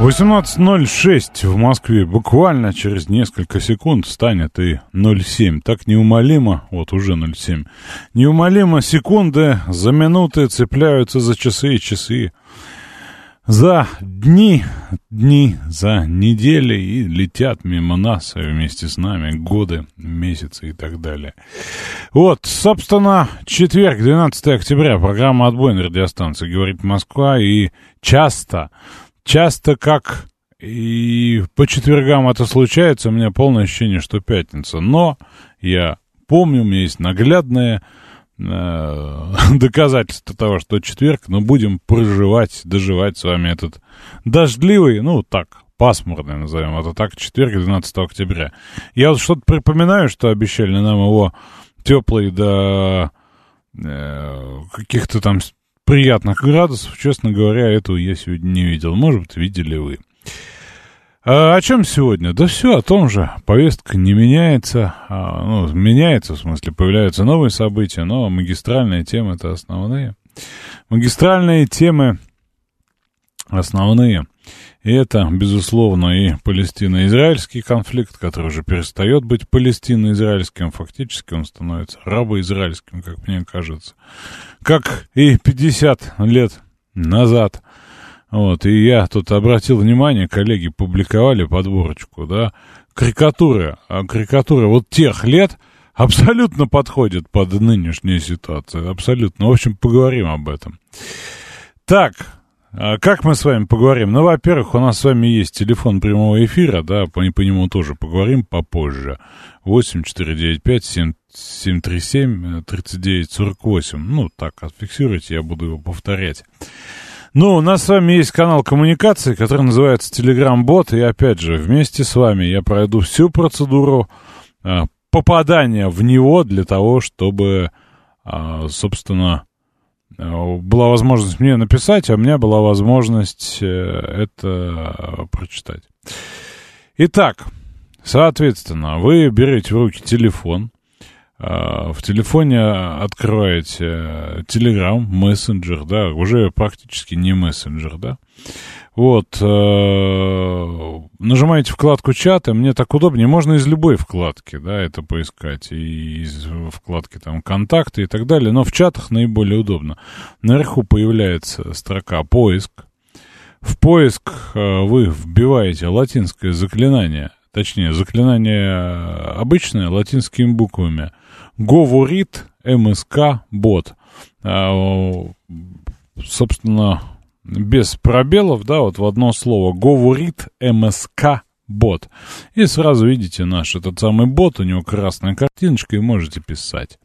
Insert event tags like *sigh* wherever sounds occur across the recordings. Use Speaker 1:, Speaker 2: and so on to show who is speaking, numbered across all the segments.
Speaker 1: 18.06 в Москве. Буквально через несколько секунд станет и 0.7. Так неумолимо, вот уже 0.7. Неумолимо секунды за минуты цепляются за часы и часы. За дни, дни, за недели и летят мимо нас, вместе с нами годы, месяцы и так далее. Вот, собственно, четверг, 12 октября, программа «Отбой» на радиостанции «Говорит Москва» и часто часто как и по четвергам это случается, у меня полное ощущение, что пятница. Но я помню, у меня есть наглядное э, *laughs* доказательство того, что четверг, но будем проживать, доживать с вами этот дождливый, ну так, пасмурный назовем это так, четверг, 12 октября. Я вот что-то припоминаю, что обещали нам его теплый до э, каких-то там приятных градусов. Честно говоря, этого я сегодня не видел. Может быть, видели вы. А о чем сегодня? Да все о том же. Повестка не меняется. А, ну, меняется, в смысле, появляются новые события, но магистральные темы это основные. Магистральные темы основные. И это, безусловно, и палестино-израильский конфликт, который уже перестает быть палестино-израильским, фактически он становится рабо-израильским, как мне кажется. Как и 50 лет назад. Вот, и я тут обратил внимание, коллеги публиковали подборочку, да, карикатуры, а карикатуры вот тех лет абсолютно подходят под нынешнюю ситуацию, абсолютно. В общем, поговорим об этом. Так, а как мы с вами поговорим? Ну, во-первых, у нас с вами есть телефон прямого эфира, да, по, по нему тоже поговорим попозже. 8495-737-3948. Ну, так, отфиксируйте, я буду его повторять. Ну, у нас с вами есть канал коммуникации, который называется Telegram-бот, и опять же, вместе с вами я пройду всю процедуру а, попадания в него для того, чтобы, а, собственно, была возможность мне написать, а у меня была возможность э, это прочитать. Итак, соответственно, вы берете в руки телефон, в телефоне открываете Telegram, мессенджер, да, уже практически не мессенджер, да, вот, э, нажимаете вкладку чата, мне так удобнее, можно из любой вкладки, да, это поискать, и из вкладки там контакты и так далее, но в чатах наиболее удобно. Наверху появляется строка поиск, в поиск э, вы вбиваете латинское заклинание, точнее, заклинание обычное, латинскими буквами, говорит МСК бот. А, собственно, без пробелов, да, вот в одно слово, говорит МСК бот. И сразу видите наш этот самый бот, у него красная картиночка, и можете писать.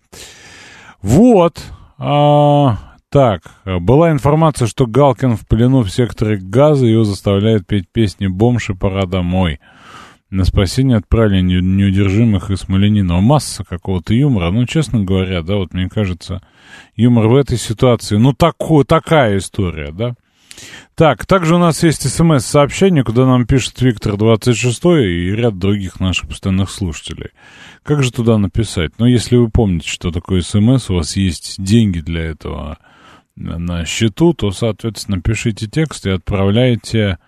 Speaker 1: Вот. А, так, была информация, что Галкин в плену в секторе газа, его заставляют петь песни «Бомж и пора домой». На спасение отправили неудержимых из Смоленинова. Масса какого-то юмора. Ну, честно говоря, да, вот мне кажется, юмор в этой ситуации, ну, такую, такая история, да. Так, также у нас есть смс-сообщение, куда нам пишет Виктор 26 и ряд других наших постоянных слушателей. Как же туда написать? Ну, если вы помните, что такое смс, у вас есть деньги для этого на счету, то, соответственно, пишите текст и отправляйте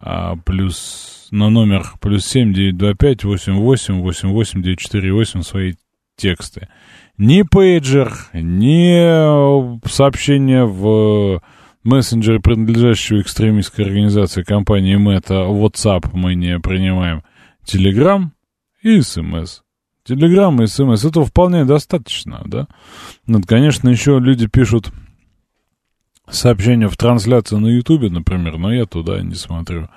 Speaker 1: а, плюс на номер плюс семь девять два пять восемь восемь восемь восемь девять четыре восемь свои тексты. Ни пейджер, ни сообщение в мессенджеры, принадлежащего экстремистской организации компании Мета, WhatsApp мы не принимаем. Telegram и SMS. Telegram и SMS. Этого вполне достаточно, да? Ну, конечно, еще люди пишут сообщения в трансляции на Ютубе, например, но я туда не смотрю.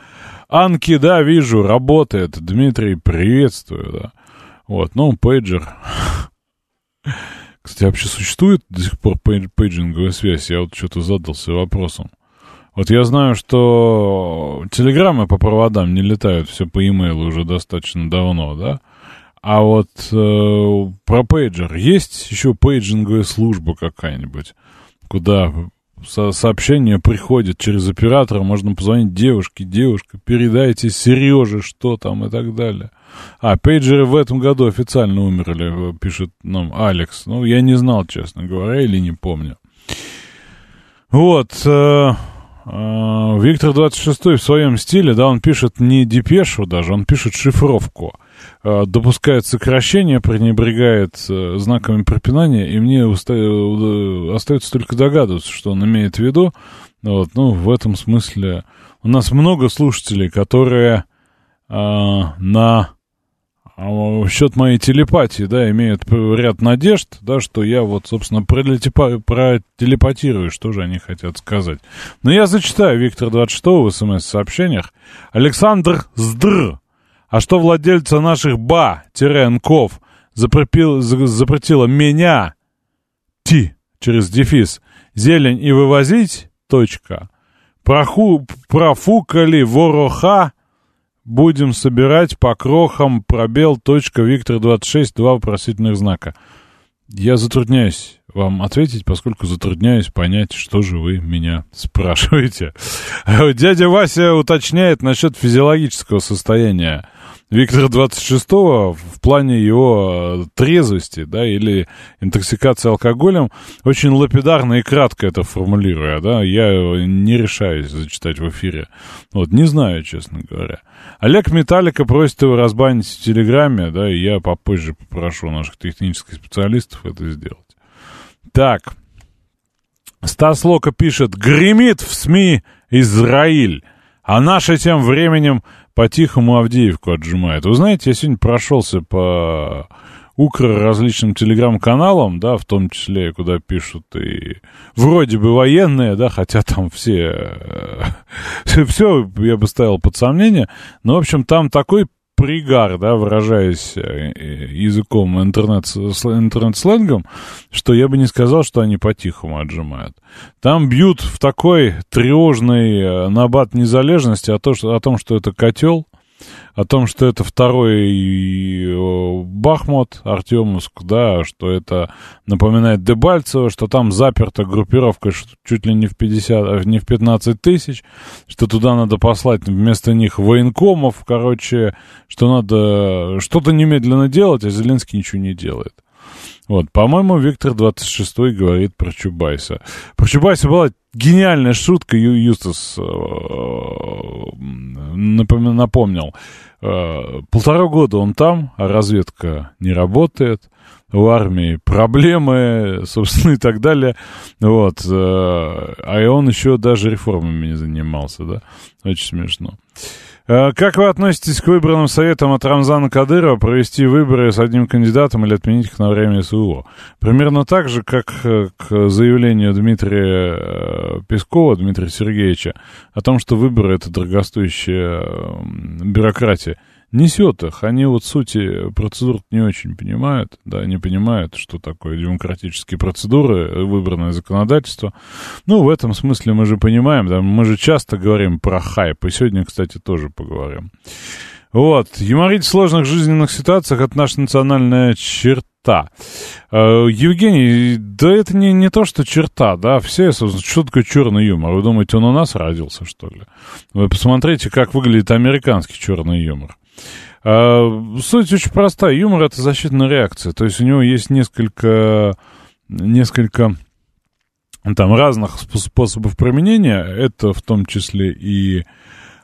Speaker 1: Анки, да, вижу, работает. Дмитрий, приветствую, да. Вот, ну, пейджер. Кстати, вообще существует до сих пор пейджинговая связь? Я вот что-то задался вопросом. Вот я знаю, что телеграммы по проводам не летают все по e-mail уже достаточно давно, да? А вот э, про пейджер есть еще пейджинговая служба какая-нибудь, куда со сообщение приходит через оператора, можно позвонить девушке, девушка, передайте Сереже, что там и так далее. А, пейджеры в этом году официально умерли, пишет нам Алекс. Ну, я не знал, честно говоря, или не помню. Вот, э, э, Виктор 26 в своем стиле, да, он пишет не депешу даже, он пишет шифровку. Э, допускает сокращение, пренебрегает э, знаками препинания, и мне уста- э, остается только догадываться, что он имеет в виду. Вот, ну, в этом смысле у нас много слушателей, которые э, на а, счет моей телепатии, да, имеют ряд надежд, да, что я вот, собственно, протелепатирую, что же они хотят сказать. Но я зачитаю Виктор 26 в смс-сообщениях. Александр Здр. А что владельца наших ба-нков запретил, запретила меня, ти, через дефис, зелень и вывозить, точка. Проху, профукали вороха, Будем собирать по крохам пробел точка Виктор 26, два вопросительных знака. Я затрудняюсь вам ответить, поскольку затрудняюсь понять, что же вы меня спрашиваете. *laughs* Дядя Вася уточняет насчет физиологического состояния Виктора 26-го в плане его э, трезвости, да, или интоксикации алкоголем, очень лапидарно и кратко это формулируя, да, я не решаюсь зачитать в эфире. Вот, не знаю, честно говоря. Олег Металлика просит его разбанить в Телеграме, да, и я попозже попрошу наших технических специалистов это сделать. Так, Стас Лока пишет, гремит в СМИ Израиль, а наши тем временем по-тихому Авдеевку отжимает. Вы знаете, я сегодня прошелся по укро различным телеграм-каналам, да, в том числе, куда пишут и вроде бы военные, да, хотя там все, *laughs* все я бы ставил под сомнение, но, в общем, там такой пригар, да, выражаясь э, языком интернет, интернет-сленгом, что я бы не сказал, что они по-тихому отжимают. Там бьют в такой тревожный э, набат незалежности о, то, что, о том, что это котел, о том, что это второй Бахмут, Артемовск, да, что это напоминает Дебальцево, что там заперта группировка чуть ли не в 50, не в 15 тысяч, что туда надо послать вместо них военкомов, короче, что надо что-то немедленно делать, а Зеленский ничего не делает. Вот, по-моему, Виктор 26 говорит про Чубайса. Про Чубайса была гениальная шутка, Ю Юстас э, напомнил. Э, полтора года он там, а разведка не работает. У армии проблемы, собственно, *laughs* и так далее. Вот. Э, а он еще даже реформами не занимался, да? Очень смешно. Как вы относитесь к выбранным советам от Рамзана Кадырова провести выборы с одним кандидатом или отменить их на время СУО? Примерно так же, как э, к заявлению Дмитрия э, Пескова, Дмитрия Сергеевича, о том, что выборы — это дорогостоящая бюрократия несет их. Они вот сути процедур не очень понимают, да, не понимают, что такое демократические процедуры, выбранное законодательство. Ну, в этом смысле мы же понимаем, да, мы же часто говорим про хайп, и сегодня, кстати, тоже поговорим. Вот, юморить в сложных жизненных ситуациях — это наша национальная черта. Э, Евгений, да это не, не то, что черта, да, все, собственно, что такое черный юмор? Вы думаете, он у нас родился, что ли? Вы посмотрите, как выглядит американский черный юмор. А, суть очень простая. Юмор — это защитная реакция. То есть у него есть несколько, несколько там разных способов применения. Это в том числе и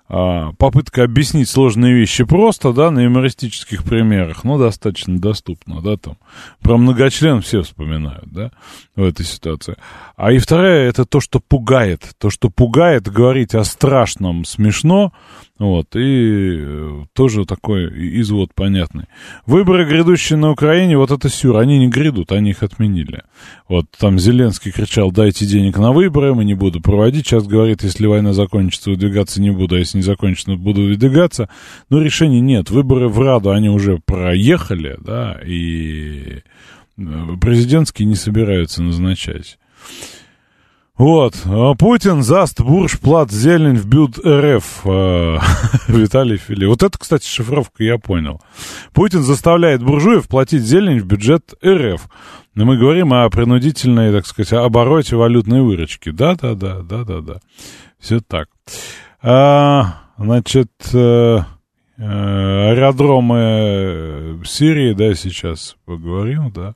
Speaker 1: а, попытка объяснить сложные вещи просто, да, на юмористических примерах, но достаточно доступно, да, там. Про многочлен все вспоминают, да, в этой ситуации. А и вторая, это то, что пугает. То, что пугает, говорить о страшном смешно, вот, и э, тоже такой извод понятный. Выборы, грядущие на Украине, вот это сюр, они не грядут, они их отменили. Вот там Зеленский кричал, дайте денег на выборы, мы не буду проводить. Сейчас говорит, если война закончится, выдвигаться не буду, а если не закончится, буду выдвигаться. Но решений нет. Выборы в Раду, они уже проехали, да, и э, президентские не собираются назначать. Вот. А Путин заст бурж плат зелень в бюд РФ. э, Виталий Фили. Вот это, кстати, шифровка, я понял. Путин заставляет буржуев платить зелень в бюджет РФ. Но мы говорим о принудительной, так сказать, обороте валютной выручки. Да-да-да, да-да-да. Все так. А, значит, э, э, аэродромы Сирии, да, сейчас поговорим, да.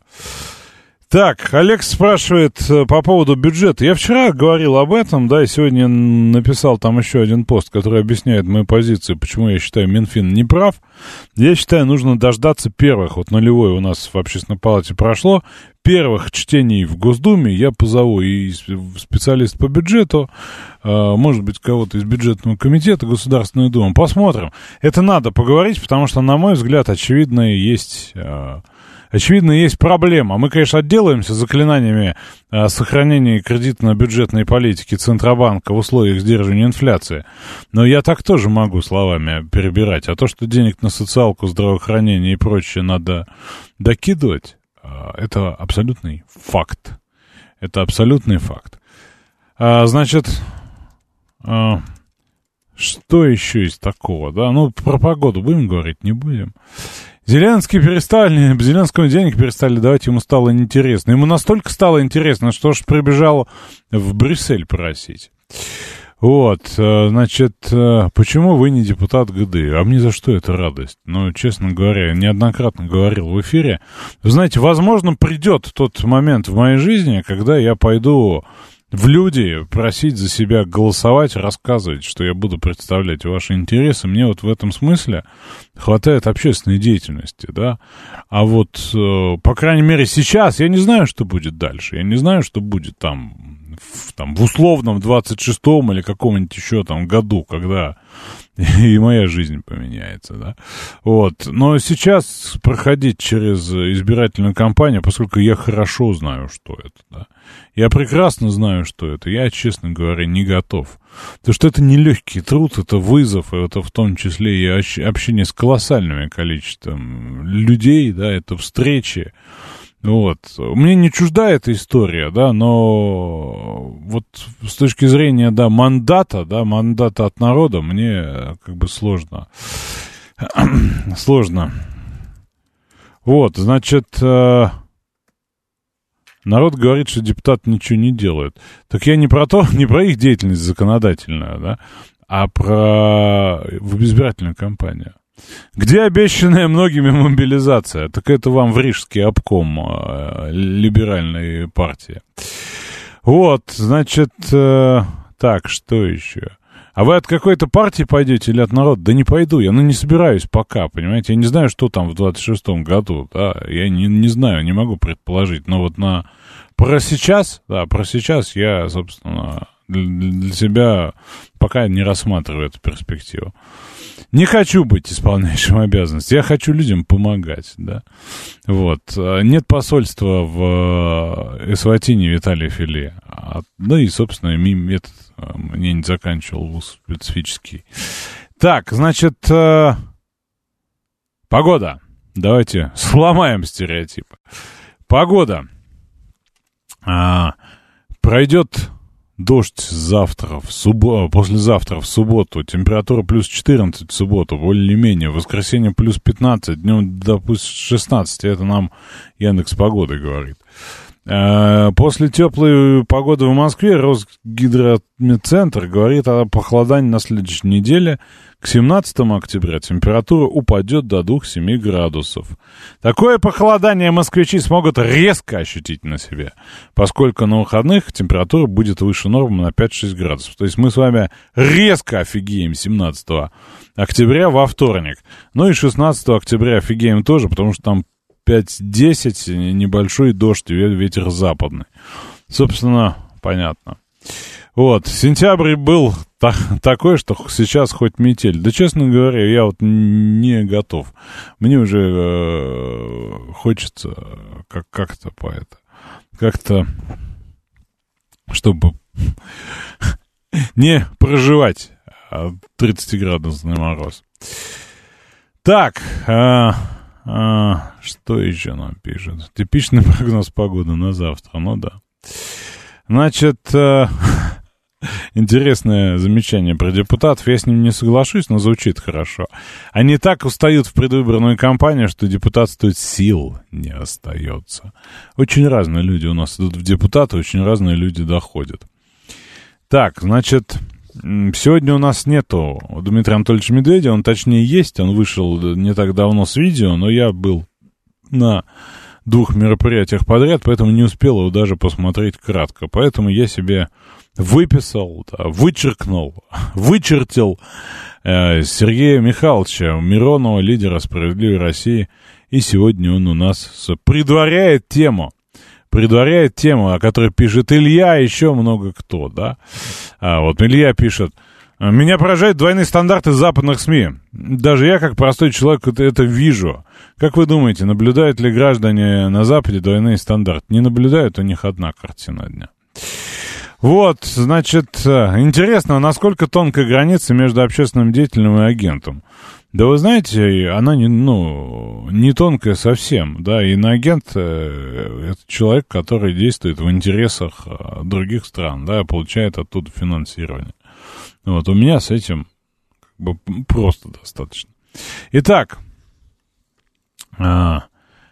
Speaker 1: Так, Олег спрашивает э, по поводу бюджета. Я вчера говорил об этом, да, и сегодня написал там еще один пост, который объясняет мою позицию, почему я считаю Минфин не прав. Я считаю, нужно дождаться первых, вот нулевой у нас в общественной палате прошло, первых чтений в Госдуме я позову и специалист по бюджету, э, может быть, кого-то из бюджетного комитета Государственной Думы. Посмотрим. Это надо поговорить, потому что, на мой взгляд, очевидно, есть э, Очевидно, есть проблема. Мы, конечно, отделаемся заклинаниями э, сохранения кредитно-бюджетной политики Центробанка в условиях сдерживания инфляции. Но я так тоже могу словами перебирать. А то, что денег на социалку, здравоохранение и прочее надо докидывать, э, это абсолютный факт. Это абсолютный факт. А, значит, а, что еще из такого, да? Ну, про погоду будем говорить, не будем. Зеленский перестали, Зеленскому денег перестали давать, ему стало неинтересно. Ему настолько стало интересно, что ж прибежал в Брюссель просить. Вот, э, значит, э, почему вы не депутат ГД? А мне за что эта радость? Ну, честно говоря, я неоднократно говорил в эфире. Знаете, возможно, придет тот момент в моей жизни, когда я пойду в люди, просить за себя голосовать, рассказывать, что я буду представлять ваши интересы. Мне вот в этом смысле хватает общественной деятельности, да. А вот, э, по крайней мере, сейчас я не знаю, что будет дальше. Я не знаю, что будет там в, там, в условном 26-м или каком-нибудь еще там году, когда *laughs* и моя жизнь поменяется, да. Вот. Но сейчас проходить через избирательную кампанию, поскольку я хорошо знаю, что это, да. Я прекрасно знаю, что это. Я, честно говоря, не готов. Потому что это не легкий труд, это вызов, и это в том числе и общение с колоссальным количеством людей, да, это встречи, вот. Мне не чужда эта история, да, но вот с точки зрения, да, мандата, да, мандата от народа, мне как бы сложно. *clears throat* сложно. Вот, значит, э, народ говорит, что депутат ничего не делает. Так я не про то, *laughs* не про их деятельность законодательную, да, а про в избирательную кампанию. Где обещанная многими мобилизация? Так это вам в Рижский обком э, либеральной партии. Вот, значит, э, так, что еще? А вы от какой-то партии пойдете или от народа? Да не пойду я, ну не собираюсь пока, понимаете? Я не знаю, что там в 26-м году, да, я не, не знаю, не могу предположить, но вот на... Про сейчас, да, про сейчас я, собственно, для себя пока не рассматриваю эту перспективу. Не хочу быть исполняющим *laughs* обязанности, я хочу людям помогать, да. Вот. Нет посольства в э, Эсватине Виталия Филе. Ну и, собственно, этот э, мне не заканчивал вуз специфический. Так, значит, э, погода. Давайте *laughs* сломаем стереотипы. Погода. А, пройдет Дождь завтра, в субботу, послезавтра в субботу, температура плюс 14 в субботу, более-менее, воскресенье плюс 15, днем, допустим, 16, это нам Яндекс Погоды говорит. Э, после теплой погоды в Москве Росгидрометцентр говорит о похолодании на следующей неделе. К 17 октября температура упадет до 2-7 градусов. Такое похолодание москвичи смогут резко ощутить на себе, поскольку на выходных температура будет выше нормы на 5-6 градусов. То есть мы с вами резко офигеем 17 октября во вторник. Ну и 16 октября офигеем тоже, потому что там 5-10, небольшой дождь, ветер западный. Собственно, понятно. Вот, сентябрь был та- такой, что сейчас хоть метель. Да, честно говоря, я вот не готов. Мне уже э, хочется как- как-то по это, как-то, чтобы *laughs* не проживать 30-градусный мороз. Так, э, а, что еще нам пишут? Типичный *laughs* прогноз погоды на завтра, ну да. Значит, э, *laughs* интересное замечание про депутатов. Я с ним не соглашусь, но звучит хорошо. Они так устают в предвыборную кампанию, что депутатствовать сил не остается. Очень разные люди у нас идут в депутаты, очень разные люди доходят. Так, значит, сегодня у нас нету Дмитрия Анатольевича Медведя, он точнее есть, он вышел не так давно с видео, но я был на двух мероприятиях подряд, поэтому не успел его даже посмотреть кратко. Поэтому я себе выписал, вычеркнул, *laughs* вычертил э, Сергея Михайловича Миронова, лидера «Справедливой России», и сегодня он у нас предваряет тему, предваряет тему, о которой пишет Илья, и еще много кто, да. А вот Илья пишет, меня поражают двойные стандарты западных СМИ. Даже я, как простой человек, это, это вижу. Как вы думаете, наблюдают ли граждане на Западе двойные стандарты? Не наблюдают, у них одна картина дня. Вот, значит, э, интересно, насколько тонкая граница между общественным деятелем и агентом. Да вы знаете, она не, ну, не тонкая совсем, да, иноагент э, — это человек, который действует в интересах э, других стран, да, получает оттуда финансирование. Вот, у меня с этим как бы просто достаточно. Итак, а,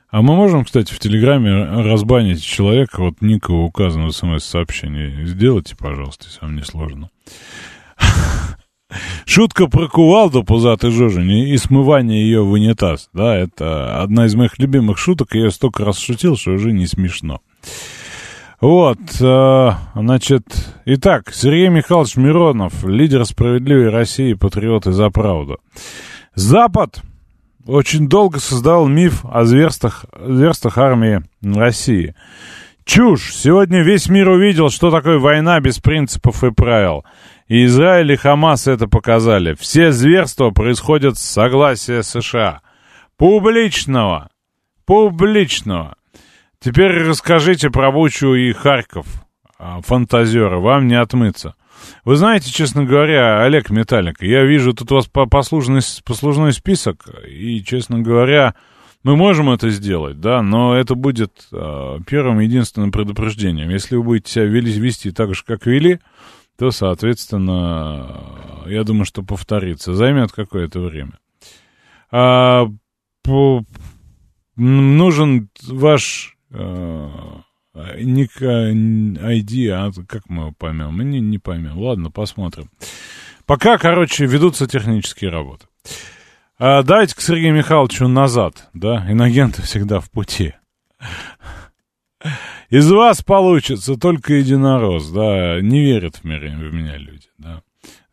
Speaker 1: а мы можем, кстати, в Телеграме разбанить человека, вот Ника указано в смс-сообщении. Сделайте, пожалуйста, если вам не сложно. Шутка про кувалду пузатой жожени и смывание ее в унитаз. Да, это одна из моих любимых шуток. Я ее столько раз шутил, что уже не смешно. Вот, э, значит, итак, Сергей Михайлович Миронов, лидер справедливой России, патриот и за правду. Запад очень долго создал миф о зверствах, зверствах армии России. Чушь! Сегодня весь мир увидел, что такое война без принципов и правил. И Израиль и Хамас это показали. Все зверства происходят с согласия США. Публичного! Публичного! Теперь расскажите про Бучу и Харьков, а, фантазеры, вам не отмыться. Вы знаете, честно говоря, Олег Металлик, я вижу тут у вас послужный, послужной список, и, честно говоря, мы можем это сделать, да, но это будет э, первым единственным предупреждением. Если вы будете себя вели, вести так же, как вели, то, соответственно, я думаю, что повторится. Займет какое-то время. А, по, нужен ваш э, ник ID, а как мы его поймем? Мы не, не поймем. Ладно, посмотрим. Пока, короче, ведутся технические работы. А, давайте к Сергею Михайловичу назад, да? Иногенты всегда в пути. Из вас получится только единорос, да? Не верят в меня, в меня люди, да?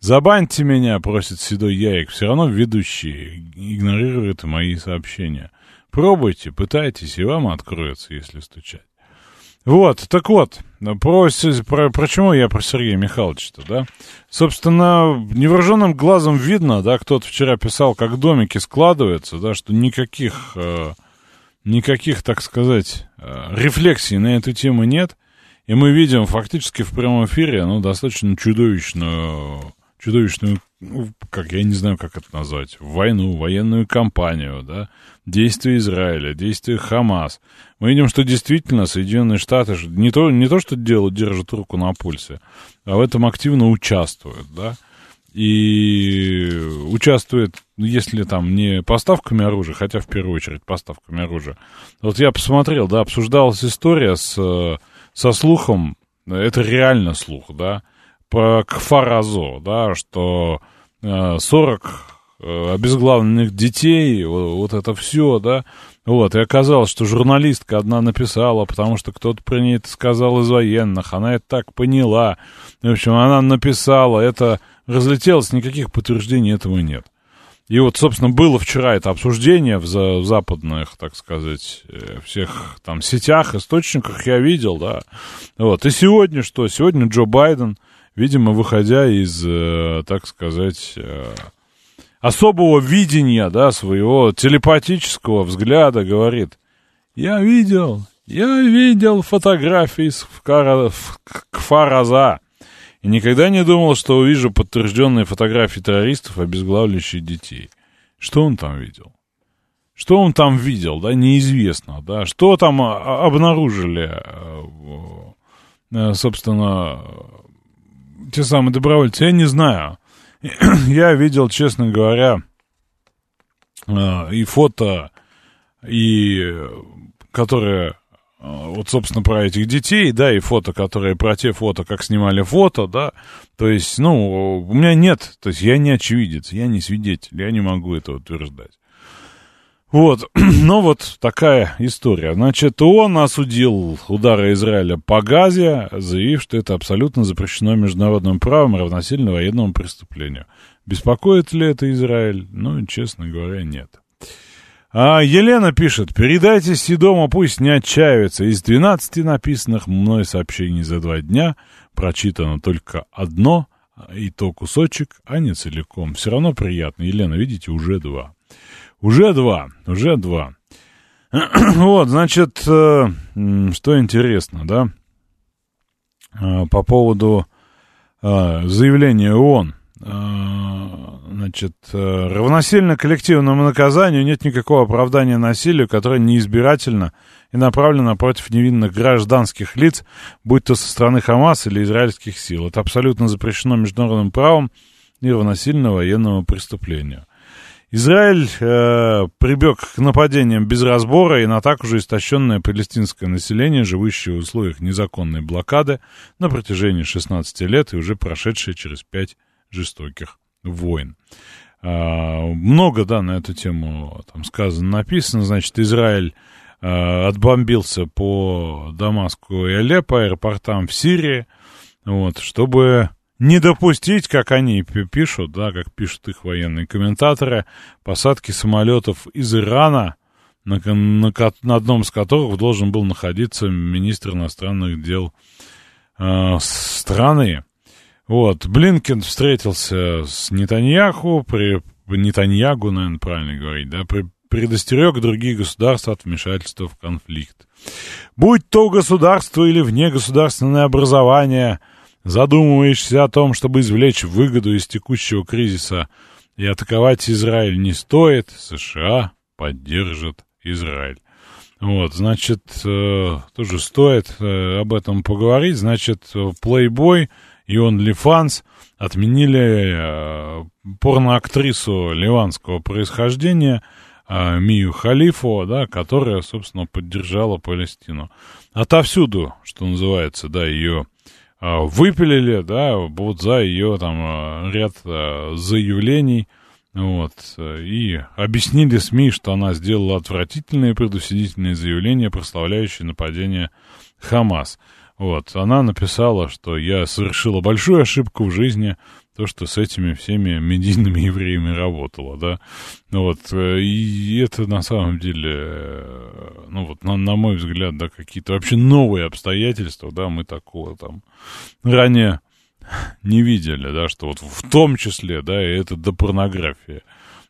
Speaker 1: Забаньте меня, просит седой яик. Все равно ведущий игнорирует мои сообщения. Пробуйте, пытайтесь, и вам откроется, если стучать. Вот, так вот, про, про, про чему я про Сергея Михайловича-то, да? Собственно, невооруженным глазом видно, да, кто-то вчера писал, как домики складываются, да, что никаких, э, никаких, так сказать, э, рефлексий на эту тему нет, и мы видим фактически в прямом эфире, ну, достаточно чудовищную, чудовищную, ну, как, я не знаю, как это назвать, войну, военную кампанию, да, действия Израиля, действия Хамас. Мы видим, что действительно Соединенные Штаты не то, не то что делают, держат руку на пульсе, а в этом активно участвуют, да, и участвует, если там не поставками оружия, хотя в первую очередь поставками оружия. Вот я посмотрел, да, обсуждалась история с, со слухом, это реально слух, да, по Кфаразо, да, что 40 Э, обезглавленных детей, вот, вот это все, да. Вот, и оказалось, что журналистка одна написала, потому что кто-то про ней это сказал из военных, она это так поняла. В общем, она написала, это разлетелось, никаких подтверждений этого нет. И вот, собственно, было вчера это обсуждение в, за, в западных, так сказать, э, всех там сетях, источниках я видел, да. Вот, и сегодня что? Сегодня Джо Байден, видимо, выходя из, э, так сказать, особого видения, да, своего телепатического взгляда говорит, я видел, я видел фотографии с Кфараза. И никогда не думал, что увижу подтвержденные фотографии террористов, обезглавляющих детей. Что он там видел? Что он там видел, да, неизвестно, да. Что там а, обнаружили э, э, собственно, те самые добровольцы, я не знаю. *clears throat* Я видел, честно говоря, э, и фото, и которые вот, собственно, про этих детей, да, и фото, которые про те фото, как снимали фото, да, то есть, ну, у меня нет, то есть я не очевидец, я не свидетель, я не могу это утверждать. Вот, *clears throat* ну вот такая история. Значит, он осудил удары Израиля по Газе, заявив, что это абсолютно запрещено международным правом равносильно военному преступлению. Беспокоит ли это Израиль? Ну, честно говоря, нет. А Елена пишет, передайте Сидому, пусть не отчаивается. Из 12 написанных мной сообщений за два дня прочитано только одно, и то кусочек, а не целиком. Все равно приятно. Елена, видите, уже два. Уже два, уже два. *clears throat* Вот, значит, э, что интересно, да, э, по поводу э, заявления ООН. Значит, равносильно коллективному наказанию нет никакого оправдания насилию, которое неизбирательно и направлено против невинных гражданских лиц, будь то со стороны Хамас или израильских сил. Это абсолютно запрещено международным правом и равносильно военному преступлению. Израиль э, прибег к нападениям без разбора и на так уже истощенное палестинское население, живущее в условиях незаконной блокады на протяжении 16 лет и уже прошедшее через 5 жестоких войн. Э, много, да, на эту тему там сказано, написано. Значит, Израиль э, отбомбился по Дамаску и Алеппо, аэропортам в Сирии, вот, чтобы не допустить, как они пишут, да, как пишут их военные комментаторы, посадки самолетов из Ирана, на, на, на одном из которых должен был находиться министр иностранных дел э, страны. Вот, Блинкен встретился с Нетаньяху, при, Нетаньягу, наверное, правильно говорить, да, при, предостерег другие государства от вмешательства в конфликт. Будь то государство или внегосударственное образование – Задумываешься о том, чтобы извлечь выгоду из текущего кризиса и атаковать Израиль не стоит, США поддержат Израиль. Вот, значит, э, тоже стоит э, об этом поговорить. Значит, Playboy и OnlyFans отменили э, порноактрису ливанского происхождения э, Мию Халифу, да, которая, собственно, поддержала Палестину. Отовсюду, что называется, да, ее а, выпилили, да, вот за ее там ряд заявлений, вот, и объяснили СМИ, что она сделала отвратительные предусудительные заявления, прославляющие нападение Хамас. Вот, она написала, что я совершила большую ошибку в жизни, то, что с этими всеми медийными евреями работало, да. Вот, э, и это на самом деле, э, ну вот, на, на мой взгляд, да, какие-то вообще новые обстоятельства, да, мы такого там ранее не видели, да, что вот в том числе, да, и это до порнографии.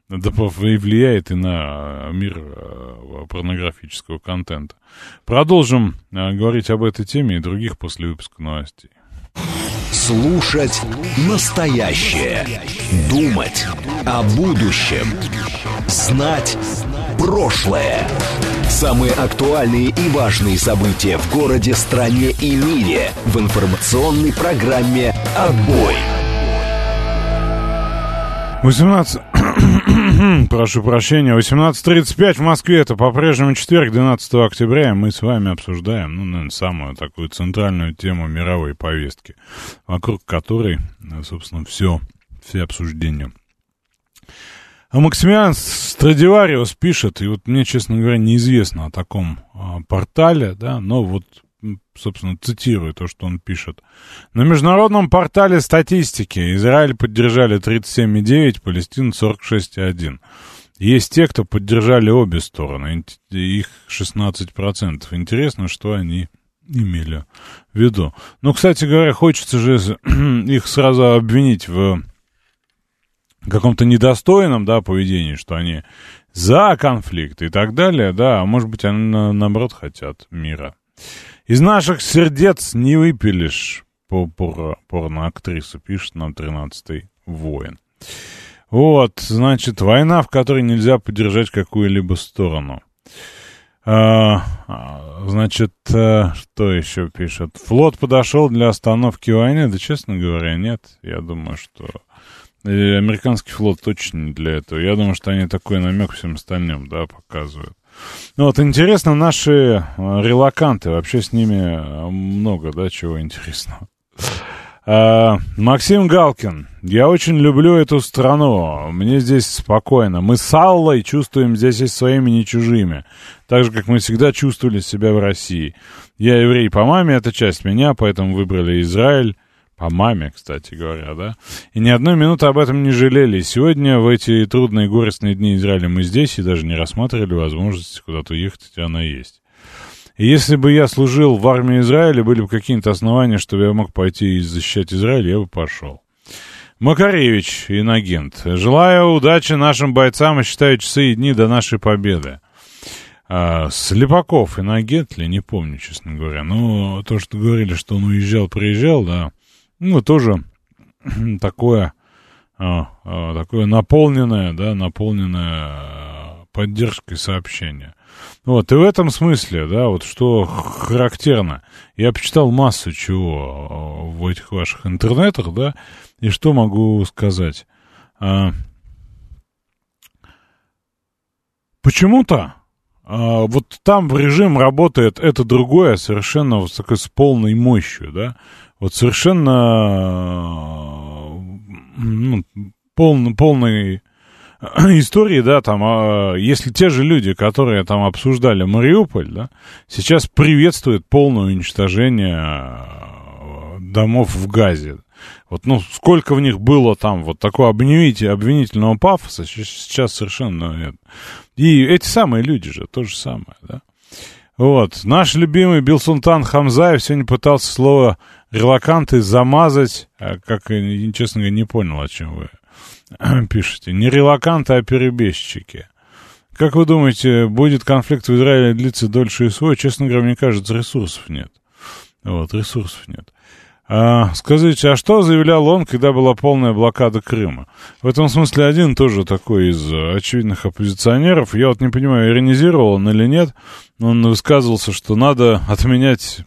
Speaker 1: Да влияет и на мир э, порнографического контента. Продолжим говорить об этой теме и других после выпуска новостей.
Speaker 2: Слушать настоящее. Думать о будущем. Знать прошлое. Самые актуальные и важные события в городе, стране и мире в информационной программе «Отбой».
Speaker 1: 18... *coughs* Прошу прощения, 18.35 в Москве, это по-прежнему четверг, 12 октября, и мы с вами обсуждаем, ну, наверное, самую такую центральную тему мировой повестки, вокруг которой, собственно, все, все обсуждения. А Максимилиан Страдивариус пишет, и вот мне, честно говоря, неизвестно о таком а, портале, да, но вот собственно, цитирую то, что он пишет. На международном портале статистики Израиль поддержали 37,9, Палестину 46,1. Есть те, кто поддержали обе стороны, их 16%. Интересно, что они имели в виду. Но, кстати говоря, хочется же *clears throat* их сразу обвинить в каком-то недостойном, да, поведении, что они за конфликт и так далее, да, а может быть, они, наоборот, хотят мира. Из наших сердец не выпилишь по пор пишет нам 13-й воин. Вот, значит, война, в которой нельзя поддержать какую-либо сторону. А, значит, а, что еще пишет? Флот подошел для остановки войны? Да, честно говоря, нет. Я думаю, что... И американский флот точно не для этого. Я думаю, что они такой намек всем остальным, да, показывают. Ну вот, интересно, наши релаканты, вообще с ними много, да, чего интересного. А, Максим Галкин. Я очень люблю эту страну. Мне здесь спокойно. Мы с Аллой чувствуем здесь и своими, не чужими. Так же, как мы всегда чувствовали себя в России. Я еврей по маме, это часть меня, поэтому выбрали Израиль. По маме, кстати говоря, да. И ни одной минуты об этом не жалели. сегодня, в эти трудные горестные дни Израиля, мы здесь и даже не рассматривали возможности куда-то уехать, хотя она есть. И если бы я служил в армии Израиля, были бы какие-то основания, чтобы я мог пойти и защищать Израиль, я бы пошел. Макаревич, инагент. Желаю удачи нашим бойцам и считаю часы и дни до нашей победы. А, Слепаков, инагент ли, не помню, честно говоря. Но то, что говорили, что он уезжал, приезжал, да, ну, тоже *clears throat* такое, а, а, такое наполненное, да, наполненное поддержкой сообщение. Вот, и в этом смысле, да, вот что характерно, я почитал массу чего в этих ваших интернетах, да, и что могу сказать. А, почему-то вот там режим работает это другое совершенно вот такой с полной мощью, да, вот совершенно ну, полный, полный *clears throat* истории, да, там, а, если те же люди, которые там обсуждали Мариуполь, да, сейчас приветствуют полное уничтожение а, домов в Газе. Вот, ну, сколько в них было там вот такого обвинитель, обвинительного пафоса, сейчас совершенно нет. И эти самые люди же, то же самое, да. Вот, наш любимый Билсунтан Хамзаев сегодня пытался слово релаканты замазать, а, как, честно говоря, не понял, о чем вы *clears throat* пишете. Не релаканты, а перебежчики. Как вы думаете, будет конфликт в Израиле длиться дольше СВО? Честно говоря, мне кажется, ресурсов нет. Вот, ресурсов нет. А, скажите, а что заявлял он, когда была полная блокада Крыма? В этом смысле один тоже такой из очевидных оппозиционеров. Я вот не понимаю, иронизировал он или нет. Он высказывался, что надо отменять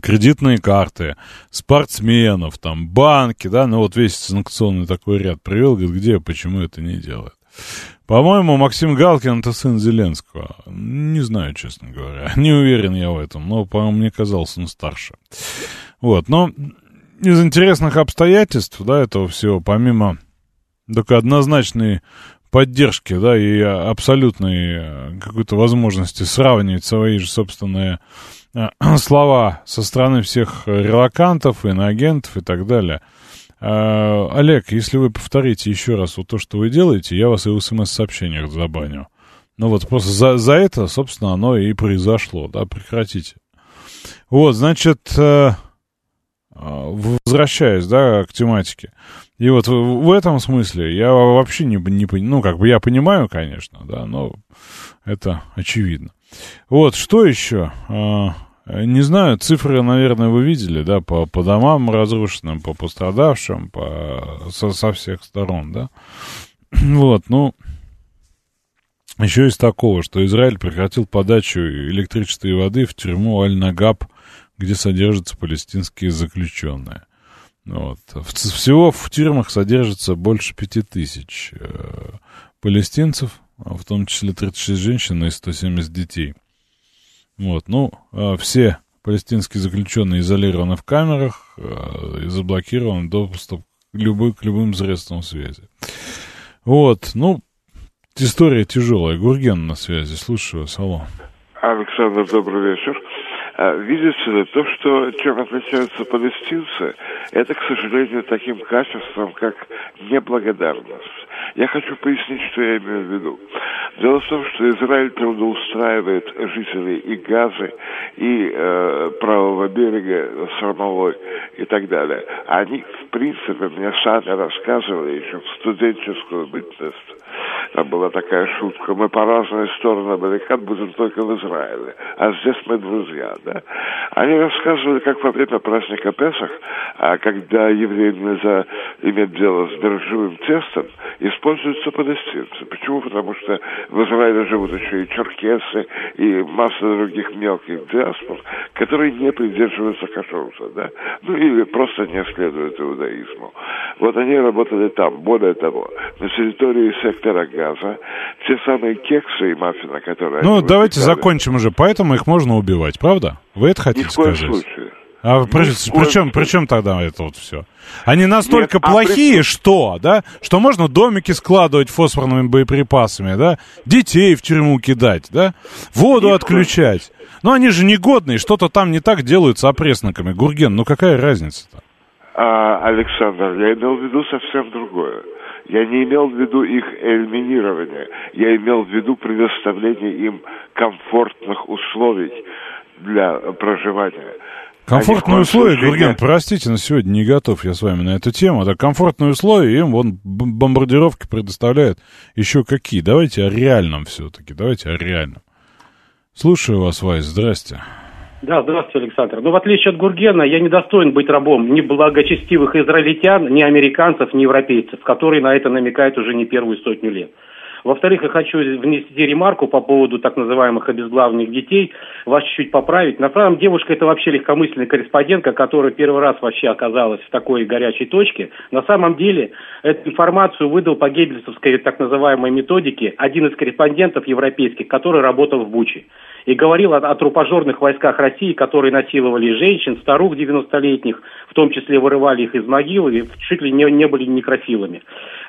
Speaker 1: кредитные карты, спортсменов, там, банки, да, ну вот весь санкционный такой ряд привел, говорит, где, почему это не делает. По-моему, Максим Галкин это сын Зеленского. Не знаю, честно говоря. *laughs* Не уверен я в этом, но, по-моему, мне казалось, он старше. Вот, но из интересных обстоятельств, да, этого всего, помимо только однозначной поддержки, да, и абсолютной э, какой-то возможности сравнивать свои же собственные Э, *clears throat* слова со стороны всех релакантов, иноагентов и так далее. Э, Олег, если вы повторите еще раз вот то, что вы делаете, я вас и в смс-сообщениях забаню. Ну вот просто за, за это, собственно, оно и произошло, да, прекратите. Вот, значит, э, возвращаясь, да, к тематике. И вот в, в этом смысле я вообще не, не, ну, как бы я понимаю, конечно, да, но это очевидно. Вот, что еще? А, не знаю, цифры, наверное, вы видели, да, по, по домам разрушенным, по пострадавшим, по, со, со всех сторон, да. *clears throat* Вот, ну, еще из такого, что Израиль прекратил подачу электричества и воды в тюрьму Аль-Нагаб, где содержатся палестинские заключенные. Вот. Всего в тюрьмах содержится больше пяти тысяч э, палестинцев, в том числе 36 женщин и 170 детей. Вот, ну, а все палестинские заключенные изолированы в камерах а, и заблокирован доступ к, любым средствам связи. Вот, ну, история тяжелая. Гурген на связи, слушаю вас, алло.
Speaker 3: Александр, добрый вечер. Видите ли, то, что чем отличаются палестинцы, это, к сожалению, таким качеством, как неблагодарность. Я хочу пояснить, что я имею в виду. Дело в том, что Израиль трудоустраивает жителей и Газы, и э, правого берега Сармовой и так далее. Они, в принципе, мне сами рассказывали еще в студенческую бытность, там была такая шутка, мы по разные стороны баррикад будем только в Израиле, а здесь мы друзья, да. Они рассказывали, как во время праздника Песах, а когда евреям нельзя иметь дело с дрожжевым тестом, используются палестинцы. Почему? Потому что в Израиле живут еще и черкесы, и масса других мелких диаспор, которые не придерживаются кашрута, да, ну или просто не следуют иудаизму. Вот они работали там. Более того, на территории сектора газа те самые кексы и маффины, которые...
Speaker 1: Ну, давайте выпекали, закончим уже, поэтому их можно убивать, правда? Вы это хотите Ни в коем сказать? случае. А при, при, чем, при чем тогда это вот все? Они настолько Нет, плохие, а при... что, да, что можно домики складывать фосфорными боеприпасами, да, детей в тюрьму кидать, да, воду Нет, отключать. Но они же негодные, что-то там не так делают с опресноками. Гурген, ну какая разница-то?
Speaker 3: А, Александр, я имел в виду совсем другое. Я не имел в виду их элиминирование, я имел в виду предоставление им комфортных условий для проживания.
Speaker 1: Комфортные условия, Гурген, простите, но сегодня не готов я с вами на эту тему. Да, комфортные условия, им вон бомбардировки предоставляют еще какие. Давайте о реальном все-таки, давайте о реальном. Слушаю вас, Вайс, здрасте.
Speaker 4: Да, здравствуйте, Александр. Ну, в отличие от Гургена, я не достоин быть рабом ни благочестивых израильтян, ни американцев, ни европейцев, которые на это намекают уже не первую сотню лет. Во-вторых, я хочу внести ремарку по поводу так называемых обезглавленных детей, вас чуть-чуть поправить. На самом девушка это вообще легкомысленная корреспондентка, которая первый раз вообще оказалась в такой горячей точке. На самом деле эту информацию выдал по геббельсовской так называемой методике один из корреспондентов европейских, который работал в Буче. И говорил о, о трупожорных войсках России, которые насиловали женщин, старух 90-летних, в том числе вырывали их из могилы, чуть ли не, не были некрофилами.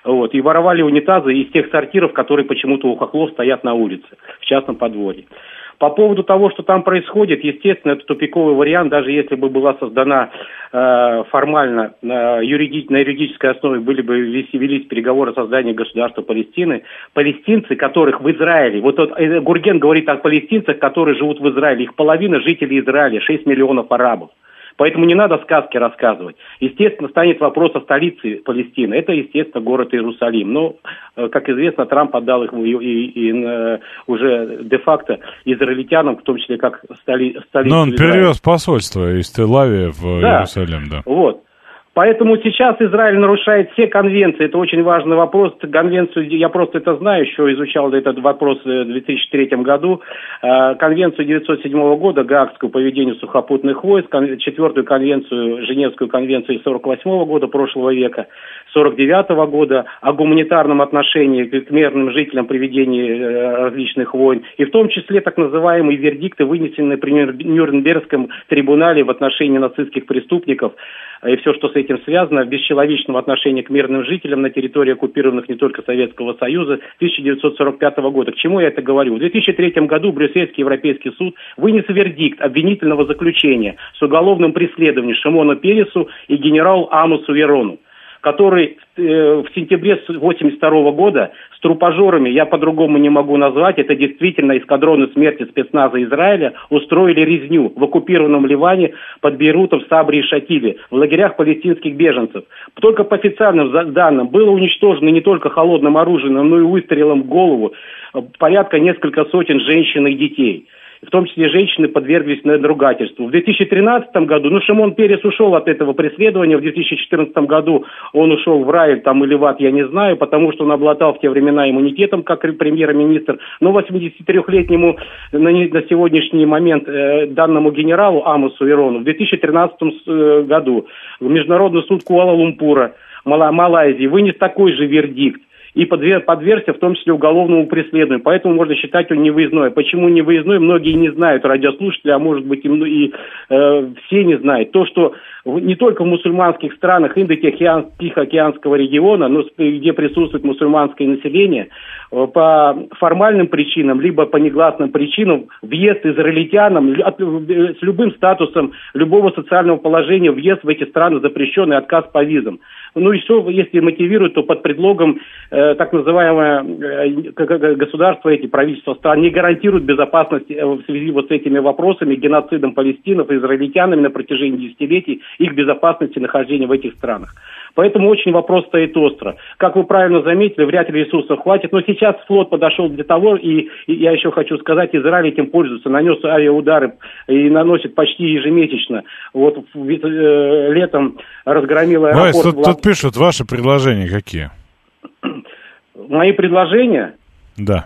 Speaker 4: Вот, и воровали унитазы из тех сортиров, которые почему-то у хохлов стоят на улице, в частном подворье. По поводу того, что там происходит, естественно, это тупиковый вариант, даже если бы была создана э, формально э, юриди, на юридической основе были бы велись, велись переговоры о создании государства Палестины. Палестинцы, которых в Израиле, вот, вот э, Гурген говорит о палестинцах, которые живут в Израиле, их половина жителей Израиля, 6 миллионов арабов. Поэтому не надо сказки рассказывать. Естественно, станет вопрос о столице Палестины. Это, естественно, город Иерусалим. Но, э, как известно, Трамп отдал их и, и, и, э, уже де-факто израильтянам, в том числе как столи, столицу
Speaker 1: Но он перевез посольство из Тель-Авива в да. Иерусалим, да.
Speaker 4: Вот. Поэтому сейчас Израиль нарушает все конвенции. Это очень важный вопрос. Конвенцию, я просто это знаю, еще изучал этот вопрос в 2003 году. Э, конвенцию 1907 года Гаагскую по ведению сухопутных войск, четвертую конвенцию, Женевскую конвенцию 1948 года прошлого века, 49 года о гуманитарном отношении к мирным жителям при ведении э, различных войн, и в том числе так называемые вердикты, вынесенные при Нюрнбергском трибунале в отношении нацистских преступников, и все, что с этим связано, бесчеловечного отношения к мирным жителям на территории оккупированных не только Советского Союза 1945 года. К чему я это говорю? В 2003 году Брюссельский Европейский суд вынес вердикт обвинительного заключения с уголовным преследованием Шимону Пересу и генералу Амусу Верону который э, в сентябре 1982 года с трупожорами, я по-другому не могу назвать, это действительно эскадроны смерти спецназа Израиля, устроили резню в оккупированном Ливане под Бейрутом, Сабре и Шатиле, в лагерях палестинских беженцев. Только по официальным данным было уничтожено не только холодным оружием, но и выстрелом в голову э, порядка несколько сотен женщин и детей в том числе женщины подверглись надругательству. В 2013 году, ну, Шимон Перес ушел от этого преследования, в 2014 году он ушел в рай там или в ад, я не знаю, потому что он обладал в те времена иммунитетом, как премьер-министр, но 83-летнему на, на сегодняшний момент э, данному генералу Амусу Ирону в 2013 э, году в Международный суд Куала-Лумпура Малайзии вынес такой же вердикт и подвергся в том числе уголовному преследованию. Поэтому можно считать он невыездной. Почему невыездной, многие не знают, радиослушатели, а может быть и, и э, все не знают. То, что не только в мусульманских странах Индо-Тихоокеанского региона, но где присутствует мусульманское население, э, по формальным причинам, либо по негласным причинам въезд израильтянам с любым статусом любого социального положения, въезд в эти страны запрещен и отказ по визам. Ну и все, если мотивируют, то под предлогом э, так называемое э, государство, эти правительства стран не гарантируют безопасность э, в связи вот с этими вопросами, геноцидом палестинов израильтянами на протяжении десятилетий, их безопасности нахождения в этих странах. Поэтому очень вопрос стоит остро. Как вы правильно заметили, вряд ли ресурсов хватит, но сейчас флот подошел для того, и, и я еще хочу сказать, Израиль этим пользуется, нанес авиаудары и наносит почти ежемесячно. Вот э, летом разгромил аэропорт...
Speaker 1: Вась, тут, тут пишут ваши предложения какие? *clears throat*
Speaker 4: Мои предложения?
Speaker 1: Да.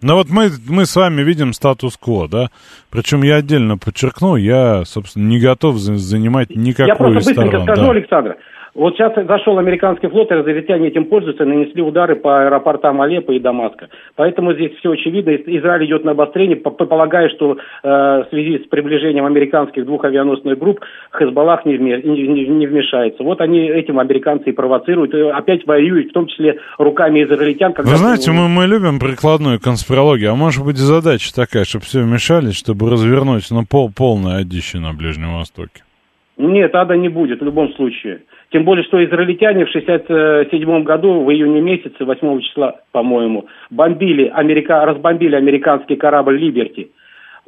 Speaker 1: Ну вот мы, мы с вами видим статус-кво, да? Причем я отдельно подчеркну, я, собственно, не готов занимать никакую
Speaker 4: Я просто быстренько скажу,
Speaker 1: да.
Speaker 4: Александр. Вот сейчас зашел американский флот, и израильтяне этим пользуются, нанесли удары по аэропортам Алеппо и Дамаска. Поэтому здесь все очевидно. Израиль идет на обострение, полагая, что э, в связи с приближением американских двух авианосных групп Хезбаллах не, не, вмешается. Вот они этим американцы и провоцируют, и опять воюют, в том числе руками израильтян.
Speaker 1: Вы знаете, мы, мы любим прикладную конспирологию, а может быть задача такая, чтобы все вмешались, чтобы развернуть ну, пол, полное одище на Ближнем Востоке?
Speaker 4: Нет, ада не будет в любом случае. Тем более, что израильтяне в 1967 году, в июне месяце, 8 числа, по-моему, бомбили, Америка, разбомбили американский корабль «Либерти».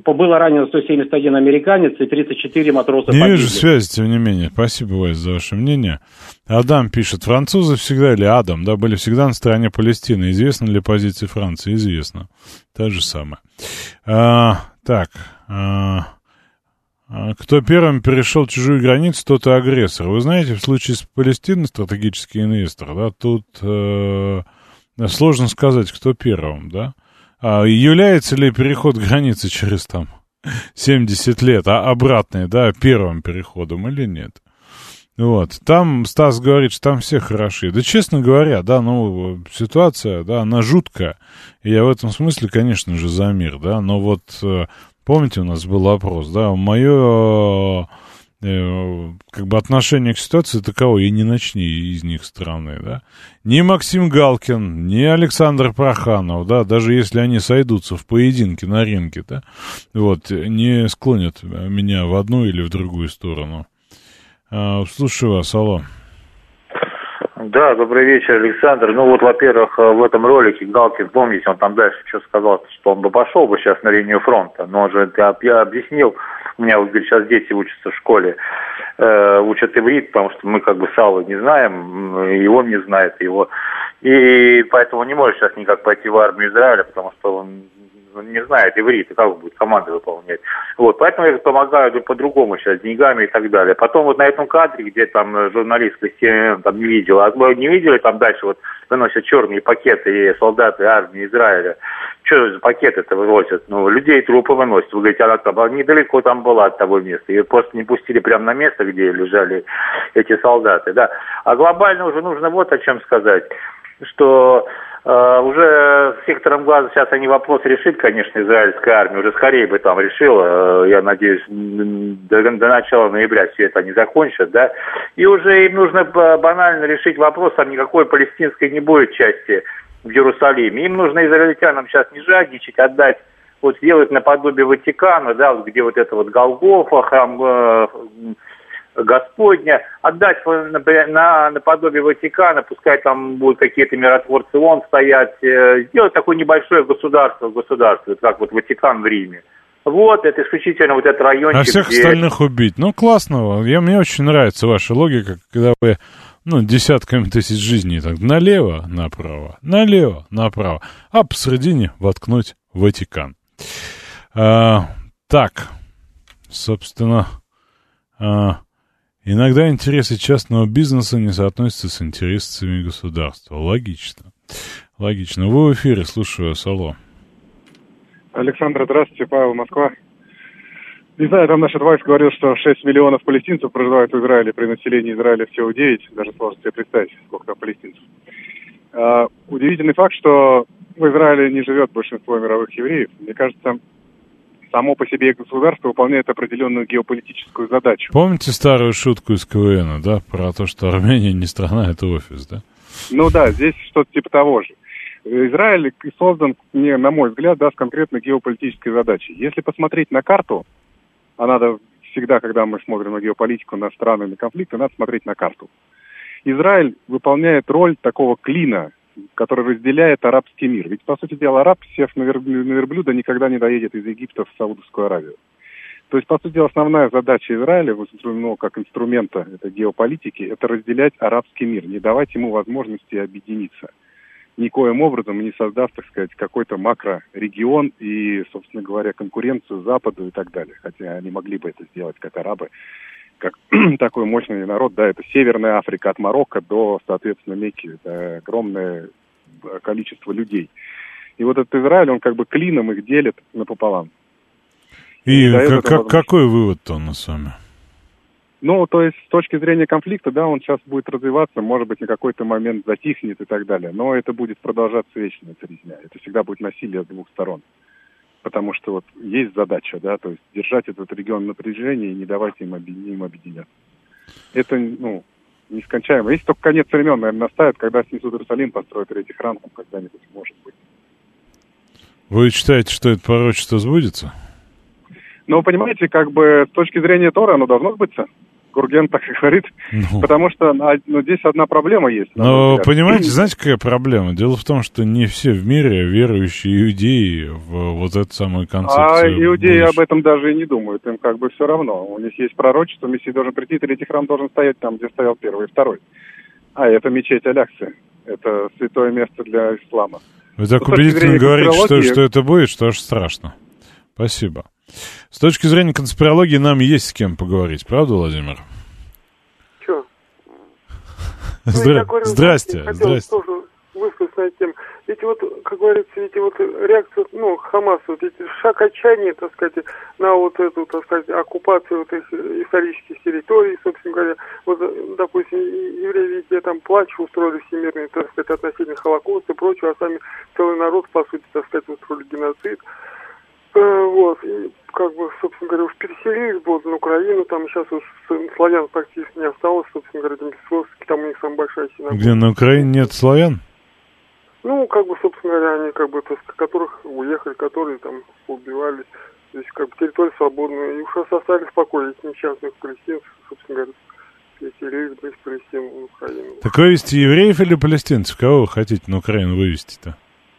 Speaker 4: Было ранено 171 американец и 34 матроса
Speaker 1: Не
Speaker 4: погибли.
Speaker 1: вижу связи, тем не менее. Спасибо, Вась, за ваше мнение. Адам пишет, французы всегда, или Адам, да, были всегда на стороне Палестины. Известна ли позиция Франции? Известно. Та же самая. А, так, а, кто первым перешел чужую границу, тот и агрессор. Вы знаете, в случае с Палестиной стратегический инвестор, да, тут э, сложно сказать, кто первым, да. А является ли переход границы через там 70 лет, а обратный, да, первым переходом или нет? Вот. Там Стас говорит, что там все хороши. Да, честно говоря, да, ну, ситуация, да, она жуткая. И я в этом смысле, конечно же, за мир, да, но вот э, Помните, у нас был вопрос, да, мое э, как бы отношение к ситуации таково, и не начни из них страны, да. Ни Максим Галкин, ни Александр Проханов, да, даже если они сойдутся в поединке на ринге, да, вот, не склонят меня в одну или в другую сторону. А, слушаю вас, алло.
Speaker 5: Да, добрый вечер, Александр. Ну вот, во-первых, э, в этом ролике Галкин, помните, он там дальше что сказал, что он бы пошел бы сейчас на линию фронта. Но он же, я, объяснил, у меня говорит, сейчас дети учатся в школе, э, учат иврит, потому что мы как бы Савва не знаем, и он не знает его. И поэтому не может сейчас никак пойти в армию Израиля, потому что он не знает иврит, и как будет команды выполнять. Вот, поэтому я помогаю по-другому сейчас, деньгами и так далее. Потом вот на этом кадре, где там журналистка CNN там не видела, а не видели, там дальше вот выносят черные пакеты и солдаты армии Израиля. Что за пакеты-то выносят? Ну, людей трупы выносят. Вы говорите, она там недалеко там была от того места. Ее просто не пустили прямо на место, где лежали эти солдаты, да. А глобально уже нужно вот о чем сказать, что уже с сектором газа сейчас они вопрос решит, конечно, израильская армия. Уже скорее бы там решила, uh, я надеюсь, до, до начала ноября все это они закончат, да. И уже им нужно банально решить вопрос, там никакой палестинской не будет части в Иерусалиме. Им нужно израильтянам сейчас не жадничать, отдать вот сделать наподобие Ватикана, да, вот где вот это вот Голгофа, храм э, Господня, отдать на, наподобие Ватикана, пускай там будут какие-то миротворцы ООН стоять, э, сделать такое небольшое государство в государстве, как вот Ватикан в Риме. Вот, это исключительно вот этот райончик.
Speaker 1: А всех
Speaker 5: где...
Speaker 1: остальных убить. Ну, классно. Я, мне очень нравится ваша логика, когда вы ну, десятками тысяч жизней так налево, направо, налево, направо, а посередине воткнуть Ватикан. А, так, собственно, а, Иногда интересы частного бизнеса не соотносятся с интересами государства. Логично. Логично. Вы в эфире, слушаю вас, алло.
Speaker 6: Александр, здравствуйте, Павел, Москва. Не знаю, там наш адвайс говорил, что 6 миллионов палестинцев проживают в Израиле, при населении Израиля всего 9, даже сложно себе представить, сколько там палестинцев. А, удивительный факт, что в Израиле не живет большинство мировых евреев. Мне кажется, само по себе государство выполняет определенную геополитическую задачу.
Speaker 1: Помните старую шутку из КВН, да, про то, что Армения не страна, это офис, да?
Speaker 6: Ну да, здесь что-то типа того же. Израиль создан, не, на мой взгляд, да, с конкретной геополитической задачей. Если посмотреть на карту, а надо всегда, когда мы смотрим на геополитику, на страны, на конфликты, надо смотреть на карту. Израиль выполняет роль такого клина который разделяет арабский мир. Ведь, по сути дела, араб, сев на, верблюда, никогда не доедет из Египта в Саудовскую Аравию. То есть, по сути дела, основная задача Израиля, ну, как инструмента этой геополитики, это разделять арабский мир, не давать ему возможности объединиться. Никоим образом не создав, так сказать, какой-то макрорегион и, собственно говоря, конкуренцию Западу и так далее. Хотя они могли бы это сделать, как арабы, как *clears throat* такой мощный народ, да, это Северная Африка от Марокко до, соответственно, Мекки, это огромное количество людей. И вот этот Израиль, он как бы клином их делит напополам.
Speaker 1: И, и как, как, какой вывод-то с вами?
Speaker 6: Ну, то есть с точки зрения конфликта, да, он сейчас будет развиваться, может быть, на какой-то момент затихнет и так далее. Но это будет продолжаться вечно, эта резня. Это всегда будет насилие с двух сторон. Потому что вот есть задача, да, то есть держать этот регион напряжения и не давать им, им объединяться. Это, ну, нескончаемо. Если только конец времен, наверное, наставят, когда снесут Иерусалим, построят третий храм, там когда-нибудь может быть.
Speaker 1: Вы считаете, что это пророчество сбудется?
Speaker 6: Ну, понимаете, как бы с точки зрения Тора оно должно сбыться. Гурген так и говорит, ну. потому что ну, здесь одна проблема есть.
Speaker 1: Но понимаете, знаете, какая проблема? Дело в том, что не все в мире верующие иудеи в вот эту самую концепцию.
Speaker 6: А иудеи будущего. об этом даже и не думают, им как бы все равно. У них есть пророчество, Мессия должен прийти, третий храм должен стоять там, где стоял первый и второй. А это мечеть Аляксы, это святое место для ислама.
Speaker 1: Вы так убедительно говорите, что, что это будет, что аж страшно. Спасибо. С точки зрения конспирологии нам есть с кем поговорить, правда, Владимир?
Speaker 7: Че? *laughs*
Speaker 1: Здра... Ну, здрасте, здрасте.
Speaker 7: тоже высказать на тему. Ведь вот, как говорится, ведь вот реакция, ну, Хамаса, вот эти шаг отчаяния, так сказать, на вот эту, так сказать, оккупацию вот этих исторических территорий, собственно говоря, вот, допустим, евреи ведь там плач устроили всемирный, так сказать, относительно Холокоста и прочего, а сами целый народ, по сути, так сказать, устроили геноцид. Э, вот, и как бы, собственно говоря, уж переселились вот на Украину, там сейчас уж славян практически не осталось, собственно говоря, Демисвовский, там у них самая большая синагога.
Speaker 1: Где, на Украине нет славян?
Speaker 7: Ну, как бы, собственно говоря, они, как бы, то, которых уехали, которые там убивали, здесь как бы территория свободная, и уж остались в покое этих несчастных палестинцев, собственно говоря, переселились из Палестины в Украину.
Speaker 1: Так вывести евреев или палестинцев? Кого вы хотите на Украину вывести-то?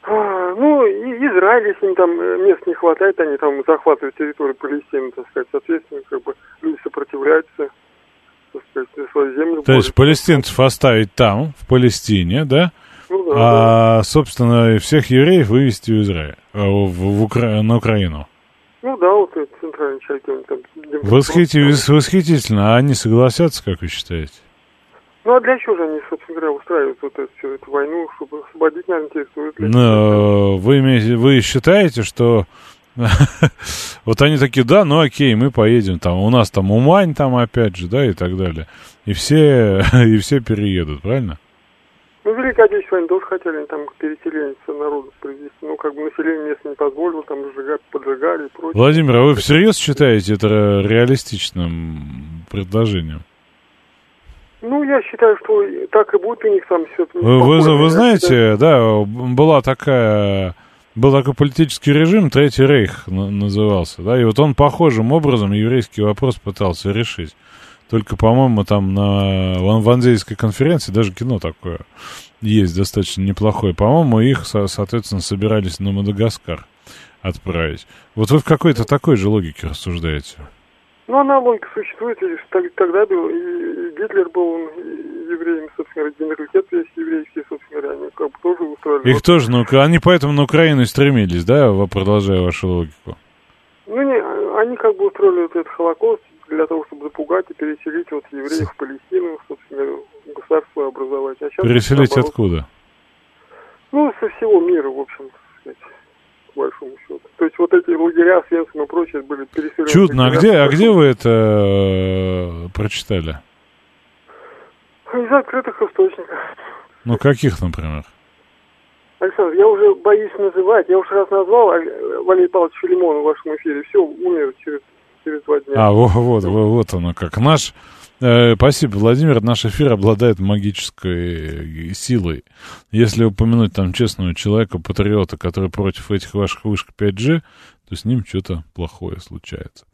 Speaker 7: Ну, Израиль, если им там э, мест не хватает, они там захватывают территорию Палестины, так сказать, соответственно, как бы люди сопротивляются, так сказать, свою землю.
Speaker 1: То есть палестинцев оставить там, в Палестине, да? Ну, да, а, да. собственно, всех евреев вывести в Израиль, э, в, в Укра... на Украину.
Speaker 7: Ну да, вот это центральная часть. Там,
Speaker 1: Восхити... Восхитительно. А они согласятся, как вы считаете?
Speaker 7: Ну а для чего же они, собственно говоря, устраивают вот эту, всю эту войну, чтобы освободить, наверное, территорию?
Speaker 1: Но вы, имеете, вы считаете, что *laughs* вот они такие, да, ну окей, мы поедем там, у нас там Умань там опять же, да, и так далее. И все, *laughs* и все переедут, правильно?
Speaker 7: Ну, Великая Отечественная тоже хотели там переселение народу привести. Ну, как бы население место не позволило, там сжигать, поджигали и прочее.
Speaker 1: Владимир, а вы всерьез считаете это реалистичным предложением?
Speaker 7: Ну, я считаю, что так и будет у них там все.
Speaker 1: Вы, вы, вы знаете, да, была такая... Был такой политический режим, Третий Рейх назывался, да, и вот он похожим образом еврейский вопрос пытался решить. Только, по-моему, там на Ванзейской конференции даже кино такое есть достаточно неплохое. По-моему, их, соответственно, собирались на Мадагаскар отправить. Вот вы в какой-то такой же логике рассуждаете?
Speaker 7: Ну, аналогия существует, и тогда был, и Гитлер был он евреем, собственно говоря, генералитет есть еврейский, собственно говоря, они как бы тоже устроили.
Speaker 1: Их вот. тоже, ну, они поэтому на Украину и стремились, да, продолжая вашу логику?
Speaker 7: Ну, не, они как бы устроили вот этот Холокост для того, чтобы запугать и переселить вот евреев в Палестину, собственно говоря, государство образовать. А
Speaker 1: сейчас, переселить наоборот, откуда?
Speaker 7: Ну, со всего мира, в общем, сказать по большому счету. То есть вот эти лагеря, Свенсон и прочее были переселены.
Speaker 1: Чудно. А где, а где вы это э, прочитали?
Speaker 7: Из открытых источников.
Speaker 1: Ну, каких, например?
Speaker 7: Александр, я уже боюсь называть. Я уже раз назвал Валерий Павлович Филимон в вашем эфире. Все, умер через, через два дня.
Speaker 1: А, вот, вот, вот оно как. Наш спасибо, Владимир. Наш эфир обладает магической силой. Если упомянуть там честного человека, патриота, который против этих ваших вышек 5G, то с ним что-то плохое случается.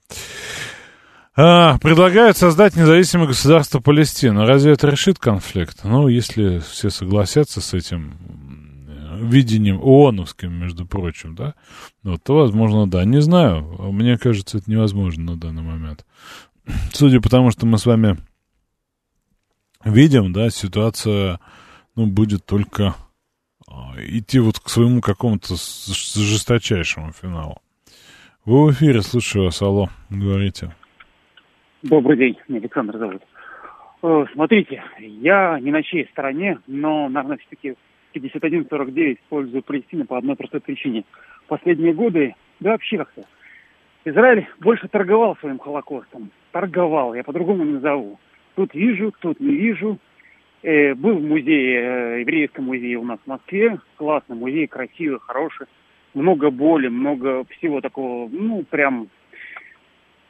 Speaker 1: А, предлагают создать независимое государство Палестины. Разве это решит конфликт? Ну, если все согласятся с этим, видением ООНовским, между прочим, да, вот, то, возможно, да. Не знаю, мне кажется, это невозможно на данный момент. Судя по тому, что мы с вами видим, да, ситуация, ну, будет только а, идти вот к своему какому-то жесточайшему финалу. Вы в эфире, слушаю вас, алло, говорите.
Speaker 8: Добрый день, меня Александр зовут. Э, смотрите, я не на чьей стороне, но, наверное, все-таки 51-49 использую Палестину по одной простой причине. Последние годы, да вообще как-то, Израиль больше торговал своим Холокостом. Торговал, я по-другому назову. Тут вижу, тут не вижу. Э, был в музее, э, еврейском музее у нас в Москве. Классный музей, красивый, хороший. Много боли, много всего такого, ну, прям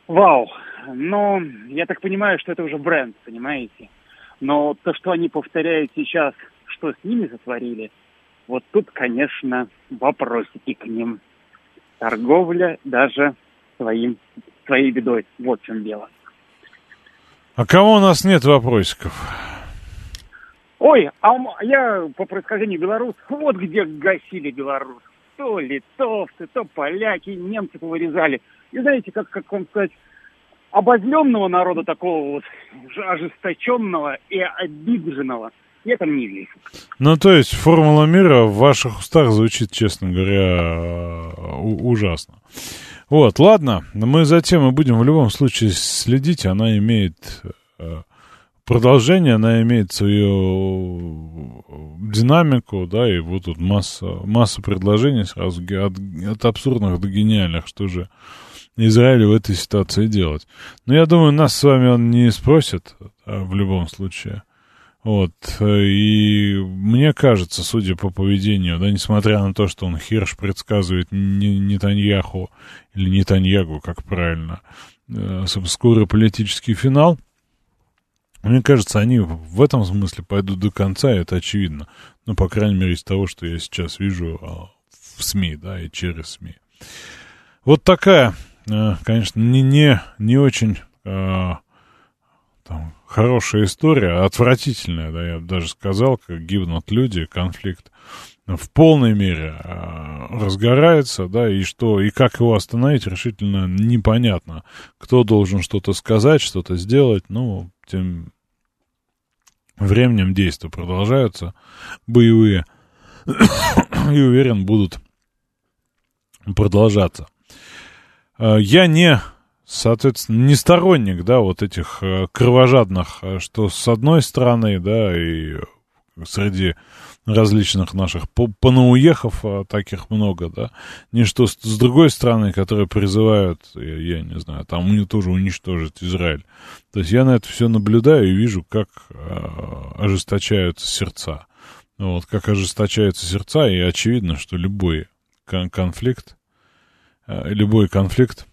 Speaker 8: вау. Но я так понимаю, что это уже бренд, понимаете? Но то, что они повторяют сейчас, что с ними сотворили, вот тут, конечно, вопросики к ним. Торговля даже своим, своей бедой. Вот в чем дело.
Speaker 1: А кого у нас нет вопросиков?
Speaker 8: Ой, а я по происхождению белорус. *laughs* Вот где гасили белорус. То литовцы, то поляки, немцы повырезали. И знаете, как, как вам сказать, обозленного народа такого вот, ожесточенного и обиженного, я там не вижу.
Speaker 1: Ну, то есть формула мира в ваших устах звучит, честно говоря, ужасно. Вот, ладно, мы за темой будем в любом случае следить. Она имеет э, продолжение, она имеет свою динамику, да, и вот тут масса, масса предложений сразу от, от абсурдных до гениальных, что же Израилю в этой ситуации делать. Но я думаю, нас с вами он не спросит а, в любом случае. Вот, и мне кажется, судя по поведению, да, несмотря на то, что он Хирш предсказывает Нетаньяху, или Нетаньягу, как правильно, э, скорый политический финал, мне кажется, они в этом смысле пойдут до конца, это очевидно. Ну, по крайней мере, из того, что я сейчас вижу а, в СМИ, да, и через СМИ. Вот такая, э, конечно, не, не, не очень а, там, хорошая история, отвратительная, да, я даже сказал, как гибнут люди, конфликт в полной мере э, разгорается, да, и что, и как его остановить, решительно непонятно. Кто должен что-то сказать, что-то сделать, ну, тем временем действия продолжаются, боевые, *coughs* и уверен, будут продолжаться. Э, я не соответственно, не сторонник, да, вот этих э, кровожадных, э, что с одной стороны, да, и среди различных наших понауехов э, таких много, да, не что с, с другой стороны, которые призывают, я, я не знаю, там у тоже уничтожить Израиль. То есть я на это все наблюдаю и вижу, как э, ожесточаются сердца. Вот, как ожесточаются сердца, и очевидно, что любой кон конфликт, э, любой конфликт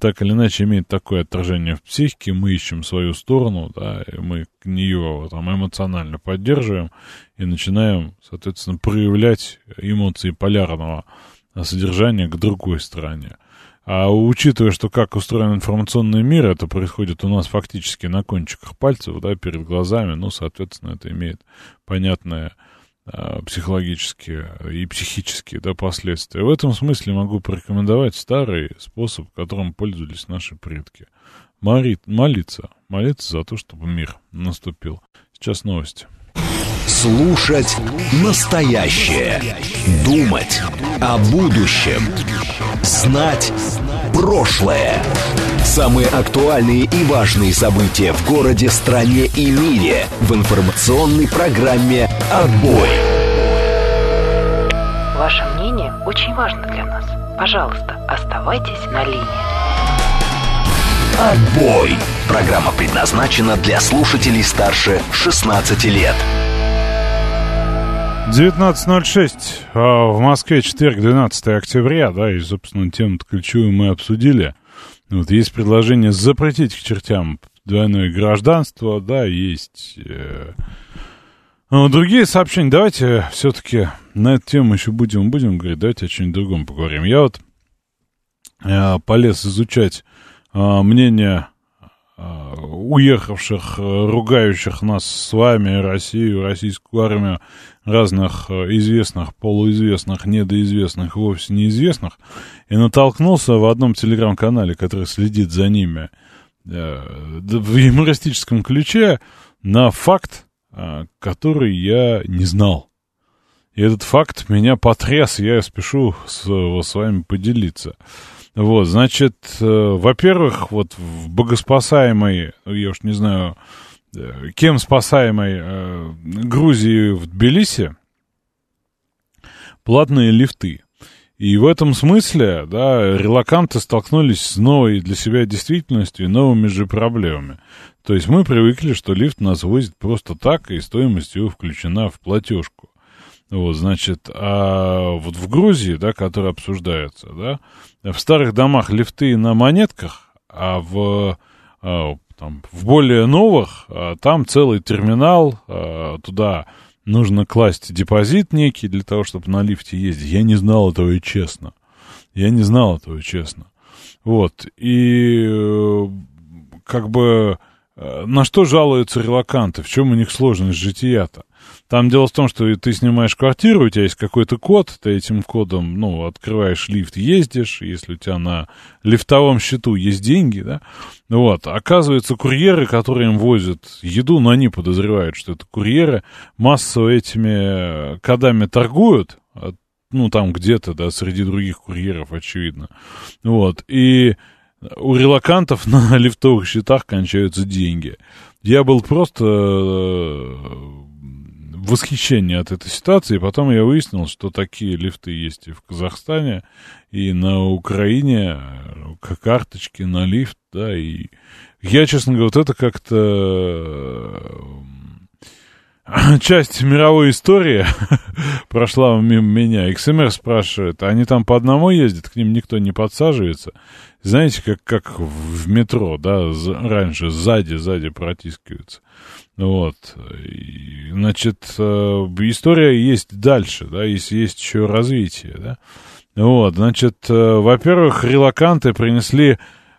Speaker 1: так или иначе имеет такое отражение в психике, мы ищем свою сторону, да, и мы нее там эмоционально поддерживаем и начинаем, соответственно, проявлять эмоции полярного содержания к другой стороне. А учитывая, что как устроен информационный мир, это происходит у нас фактически на кончиках пальцев, да, перед глазами, ну, соответственно, это имеет понятное психологические и психические да, последствия. В этом смысле могу порекомендовать старый способ, которым пользовались наши предки. Молит, молиться. Молиться за то, чтобы мир наступил. Сейчас новости.
Speaker 2: Слушать настоящее. Думать о будущем. Знать прошлое. Самые актуальные и важные события в городе, стране и мире в информационной программе «Отбой».
Speaker 9: Ваше мнение очень важно для нас. Пожалуйста, оставайтесь на линии.
Speaker 2: «Отбой». Программа предназначена для слушателей старше 16 лет.
Speaker 1: 19.06 а в Москве четверг, 12 октября, да, и, собственно, тему ключевую мы обсудили. Вот есть предложение запретить к чертям двойное гражданство, да, есть э, ну, другие сообщения. Давайте все-таки на эту тему еще будем, будем говорить, давайте о чем-нибудь другом поговорим. Я вот э, полез изучать э, мнение уехавших, э, ругающих нас с вами, Россию, российскую армию, разных э, известных, полуизвестных, недоизвестных, вовсе неизвестных, и натолкнулся в одном телеграм-канале, который следит за ними, э, в юмористическом ключе на факт, который я не знал. И этот факт меня потряс, я спешу с, с вами поделиться. Вот, значит, э, во-первых, вот в богоспасаемой, я уж не знаю, э, кем спасаемой э, Грузии в Тбилиси, платные лифты. И в этом смысле, да, релаканты столкнулись с новой для себя действительностью и новыми же проблемами. То есть мы привыкли, что лифт нас возит просто так, и стоимость его включена в платежку. Вот, значит, а вот в Грузии, да, которая обсуждается, да, в старых домах лифты на монетках, а в, а, там, в более новых а, там целый терминал, а, туда нужно класть депозит некий для того, чтобы на лифте ездить. Я не знал этого и честно. Я не знал этого честно. Вот, и э, как бы э, на что жалуются релаканты, в чем у них сложность жития-то? Там дело в том, что ты снимаешь квартиру, у тебя есть какой-то код, ты этим кодом, ну, открываешь лифт, ездишь, если у тебя на лифтовом счету есть деньги, да, вот, оказывается, курьеры, которые им возят еду, но они подозревают, что это курьеры, массово этими кодами торгуют, ну, там где-то, да, среди других курьеров, очевидно, вот, и у релакантов *laughs* на лифтовых счетах кончаются деньги. Я был просто э, восхищение от этой ситуации. Потом я выяснил, что такие лифты есть и в Казахстане, и на Украине, как карточки на лифт, да, и я, честно говоря, вот это как-то э, *clears throat* часть мировой истории *laughs* прошла мимо меня. XMR спрашивает, а они там по одному ездят, к ним никто не подсаживается? Знаете, как, как в метро, да, раньше сзади, сзади протискиваются. Вот. Значит, э, история есть дальше, да, есть, есть еще развитие, да. Вот, значит, э, во-первых, релаканты принесли,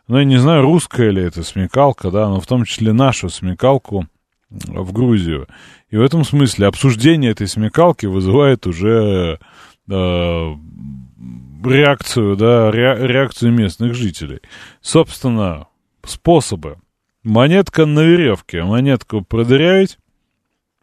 Speaker 1: ну, я не знаю, русская ли это смекалка, да, но в том числе нашу смекалку в Грузию. И в этом смысле обсуждение этой смекалки вызывает уже э, реакцию, да, ре, реакцию местных жителей. Собственно, способы Монетка на веревке. Монетку продырявить,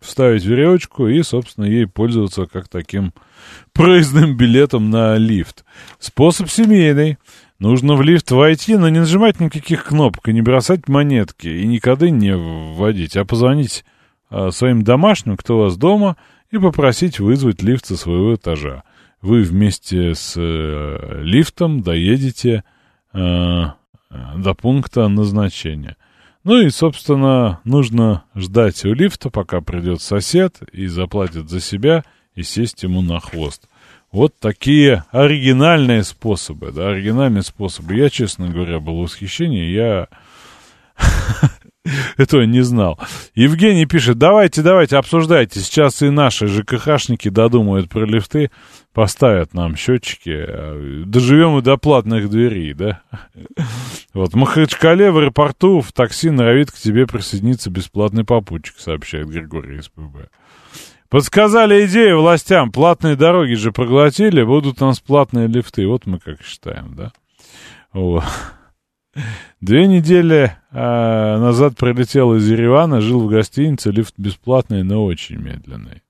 Speaker 1: вставить веревочку и, собственно, ей пользоваться как таким *laughs* проездным билетом на лифт. Способ семейный. Нужно в лифт войти, но не нажимать никаких кнопок и не бросать монетки, и никогда не вводить, а позвонить а, своим домашним, кто у вас дома, и попросить вызвать лифт со своего этажа. Вы вместе с э, лифтом доедете э, до пункта назначения. Ну и, собственно, нужно ждать у лифта, пока придет сосед и заплатит за себя и сесть ему на хвост. Вот такие оригинальные способы, да, оригинальные способы. Я, честно говоря, был в восхищении, я *laughs* этого не знал. Евгений пишет, давайте, давайте, обсуждайте. Сейчас и наши ЖКХшники додумают про лифты, поставят нам счетчики. Доживем и до платных дверей, да? Вот, Махачкале в аэропорту в такси норовит к тебе присоединиться бесплатный попутчик, сообщает Григорий СПБ. Подсказали идею властям, платные дороги же проглотили, будут у нас платные лифты. Вот мы как считаем, да? Вот. Две недели а, назад прилетел из Еревана, жил в гостинице, лифт бесплатный, но очень медленный.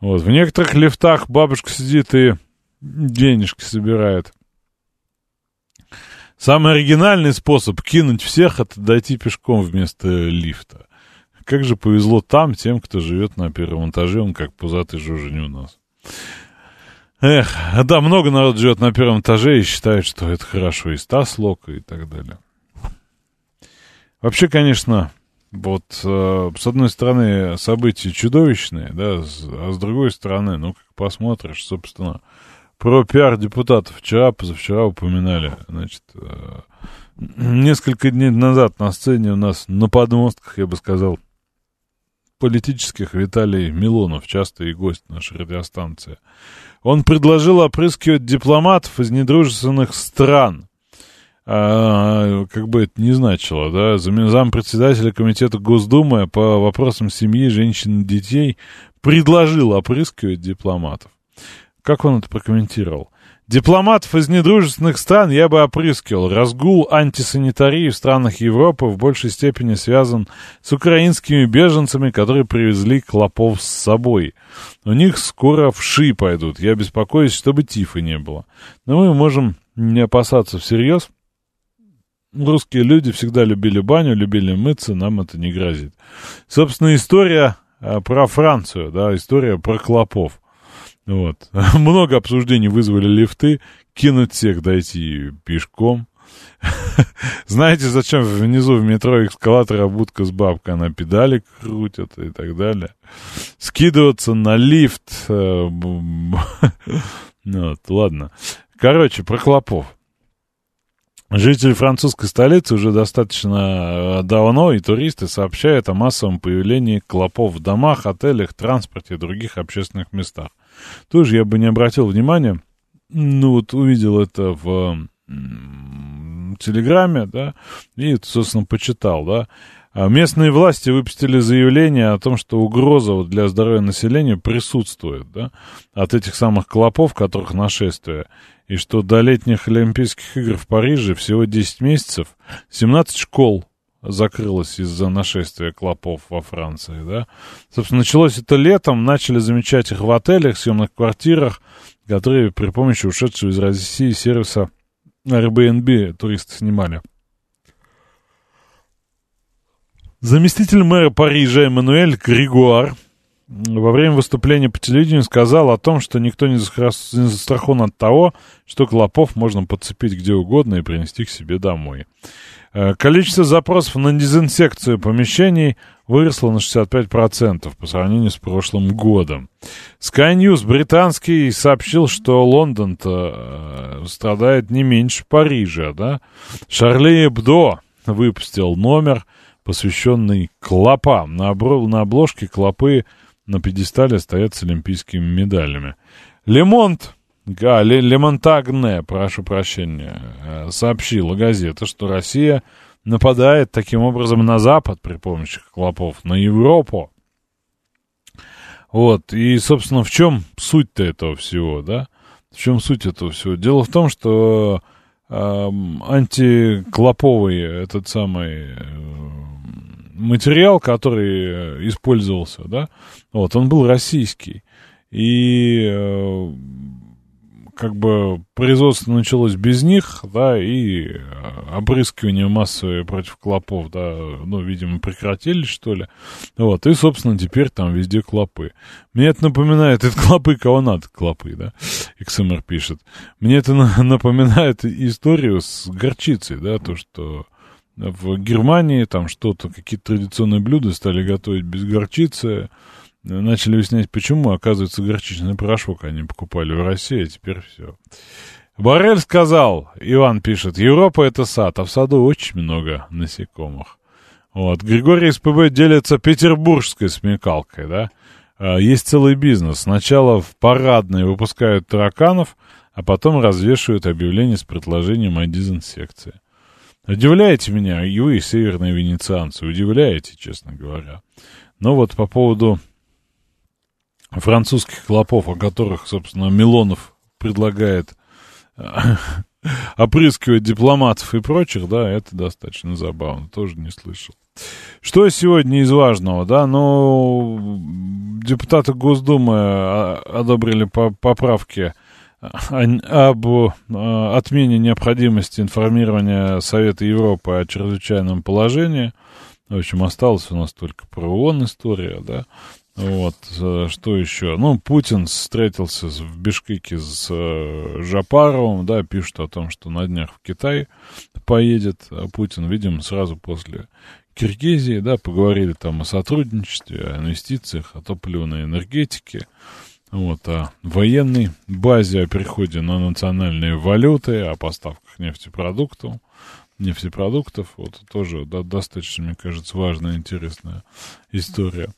Speaker 1: Вот, в некоторых лифтах бабушка сидит и денежки собирает. Самый оригинальный способ кинуть всех — это дойти пешком вместо лифта. Как же повезло там тем, кто живет на первом этаже, он как пузатый жужень у нас. Эх, да, много народ живет на первом этаже и считает, что это хорошо, и Стас Лока и так далее. Вообще, конечно, вот э, с одной стороны события чудовищные, да, а с другой стороны, ну, как посмотришь, собственно, про пиар депутатов вчера, позавчера упоминали, значит, э, *clears throat* несколько дней назад на сцене у нас на подмостках, я бы сказал, политических Виталий Милонов, частый гость нашей радиостанции. Он предложил опрыскивать дипломатов из недружественных стран. А, как бы это ни значило, да, зам председателя комитета Госдумы по вопросам семьи, женщин и детей предложил опрыскивать дипломатов. Как он это прокомментировал? Дипломатов из недружественных стран я бы опрыскивал. Разгул антисанитарии в странах Европы в большей степени связан с украинскими беженцами, которые привезли клопов с собой. У них скоро вши пойдут. Я беспокоюсь, чтобы тифа не было. Но мы можем не опасаться всерьез. Русские люди всегда любили баню, любили мыться, нам это не грозит. Собственно, история а, про Францию, да, история про клопов. Вот. *laughs* Много обсуждений вызвали лифты, кинуть всех дойти пешком. *laughs* Знаете, зачем внизу в метро эскалатора будка с бабкой, она педали крутит и так далее. Скидываться на лифт. Э, *laughs* вот, ладно. Короче, про клопов. Жители французской столицы уже достаточно э, давно и туристы сообщают о массовом появлении клопов в домах, отелях, транспорте и других общественных местах тоже я бы не обратил внимания. Ну, вот увидел это в Телеграме, да, и, собственно, почитал, да. А местные власти выпустили заявление о том, что угроза для здоровья населения присутствует, да, от этих самых клопов, которых нашествие, и что до летних Олимпийских игр в Париже всего 10 месяцев, 17 школ закрылась из-за нашествия клопов во Франции, да. Собственно, началось это летом, начали замечать их в отелях, съемных квартирах, которые при помощи ушедшего из России сервиса Airbnb туристы снимали. Заместитель мэра Парижа Эммануэль Григуар во время выступления по телевидению сказал о том, что никто не застрахован от того, что клопов можно подцепить где угодно и принести к себе домой. Э, количество запросов на дезинсекцию помещений выросло на 65% по сравнению с прошлым годом. Sky News британский сообщил, что Лондон-то э, страдает не меньше Парижа, да? Шарли Эбдо выпустил номер, посвященный клопам. На, обро- на обложке клопы на пьедестале стоят с олимпийскими медалями. Лемонт а, Лемонтагне, прошу прощения, э, сообщила газета, что Россия нападает таким образом на Запад при помощи клопов, на Европу. Вот, и, собственно, в чем суть-то этого всего, да? В чем суть этого всего? Дело в том, что антиклоповый этот самый э, материал, который использовался, да, вот, он был российский. И э, как бы производство началось без них, да, и э, обрызгивание массовое против клопов, да, ну, видимо, прекратили, что ли. Вот, и, собственно, теперь там везде клопы. Мне это напоминает, это клопы, кого надо, клопы, да, XMR пишет. Мне это напоминает историю с горчицей, да, то, что в Германии там что-то, какие-то традиционные блюда стали готовить без горчицы, начали выяснять, почему, оказывается, горчичный порошок они покупали в России, а теперь все. Барель сказал, Иван пишет, Европа это сад, а в саду очень много насекомых. Вот, Григорий СПБ делится петербургской смекалкой, да. А, есть целый бизнес. Сначала в парадной выпускают тараканов, а потом развешивают объявления с предложением о дезинсекции. Удивляете меня, и вы, северные венецианцы, удивляете, честно говоря. Но вот по поводу французских клопов, о которых, собственно, Милонов предлагает э, *laughs* опрыскивать дипломатов и прочих, да, это достаточно забавно, тоже не слышал. Что сегодня из важного, да, ну, депутаты Госдумы а, одобрили поправки об э, отмене необходимости информирования Совета Европы о чрезвычайном положении. В общем, осталась у нас только про ООН история, да. Вот, э, что еще? Ну, Путин встретился в Бишкеке с э, Жапаровым, да, пишут о том, что на днях в Китай поедет а Путин, видимо, сразу после Киргизии, да, поговорили там о сотрудничестве, о инвестициях, о топливной энергетике, вот, о военной базе, о переходе на национальные валюты, о поставках нефтепродуктов, нефтепродуктов, вот, тоже да, достаточно, мне кажется, важная, интересная история.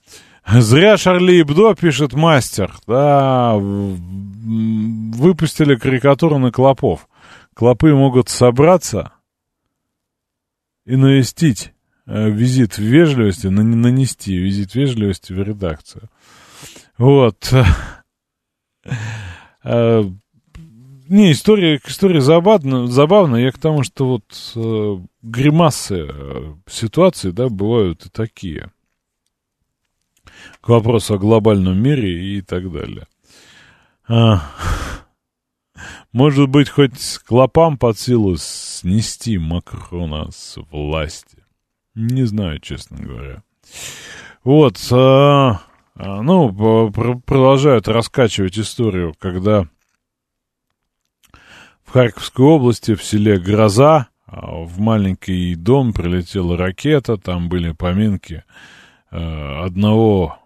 Speaker 1: Зря Шарли Ибдо, пишет мастер, да, выпустили карикатуру на клопов. Клопы могут собраться и навестить э, визит вежливости, нанести визит вежливости в редакцию. Вот. Э, не, история, история забавная, забавная. Я к тому, что вот э, гримасы э, ситуации, да, бывают и такие. К вопросу о глобальном мире и так далее. А, может быть, хоть клопам под силу снести Макрона с власти. Не знаю, честно говоря. Вот, а, а, ну, продолжают раскачивать историю, когда в Харьковской области, в селе Гроза, а, в маленький дом прилетела ракета, там были поминки э, одного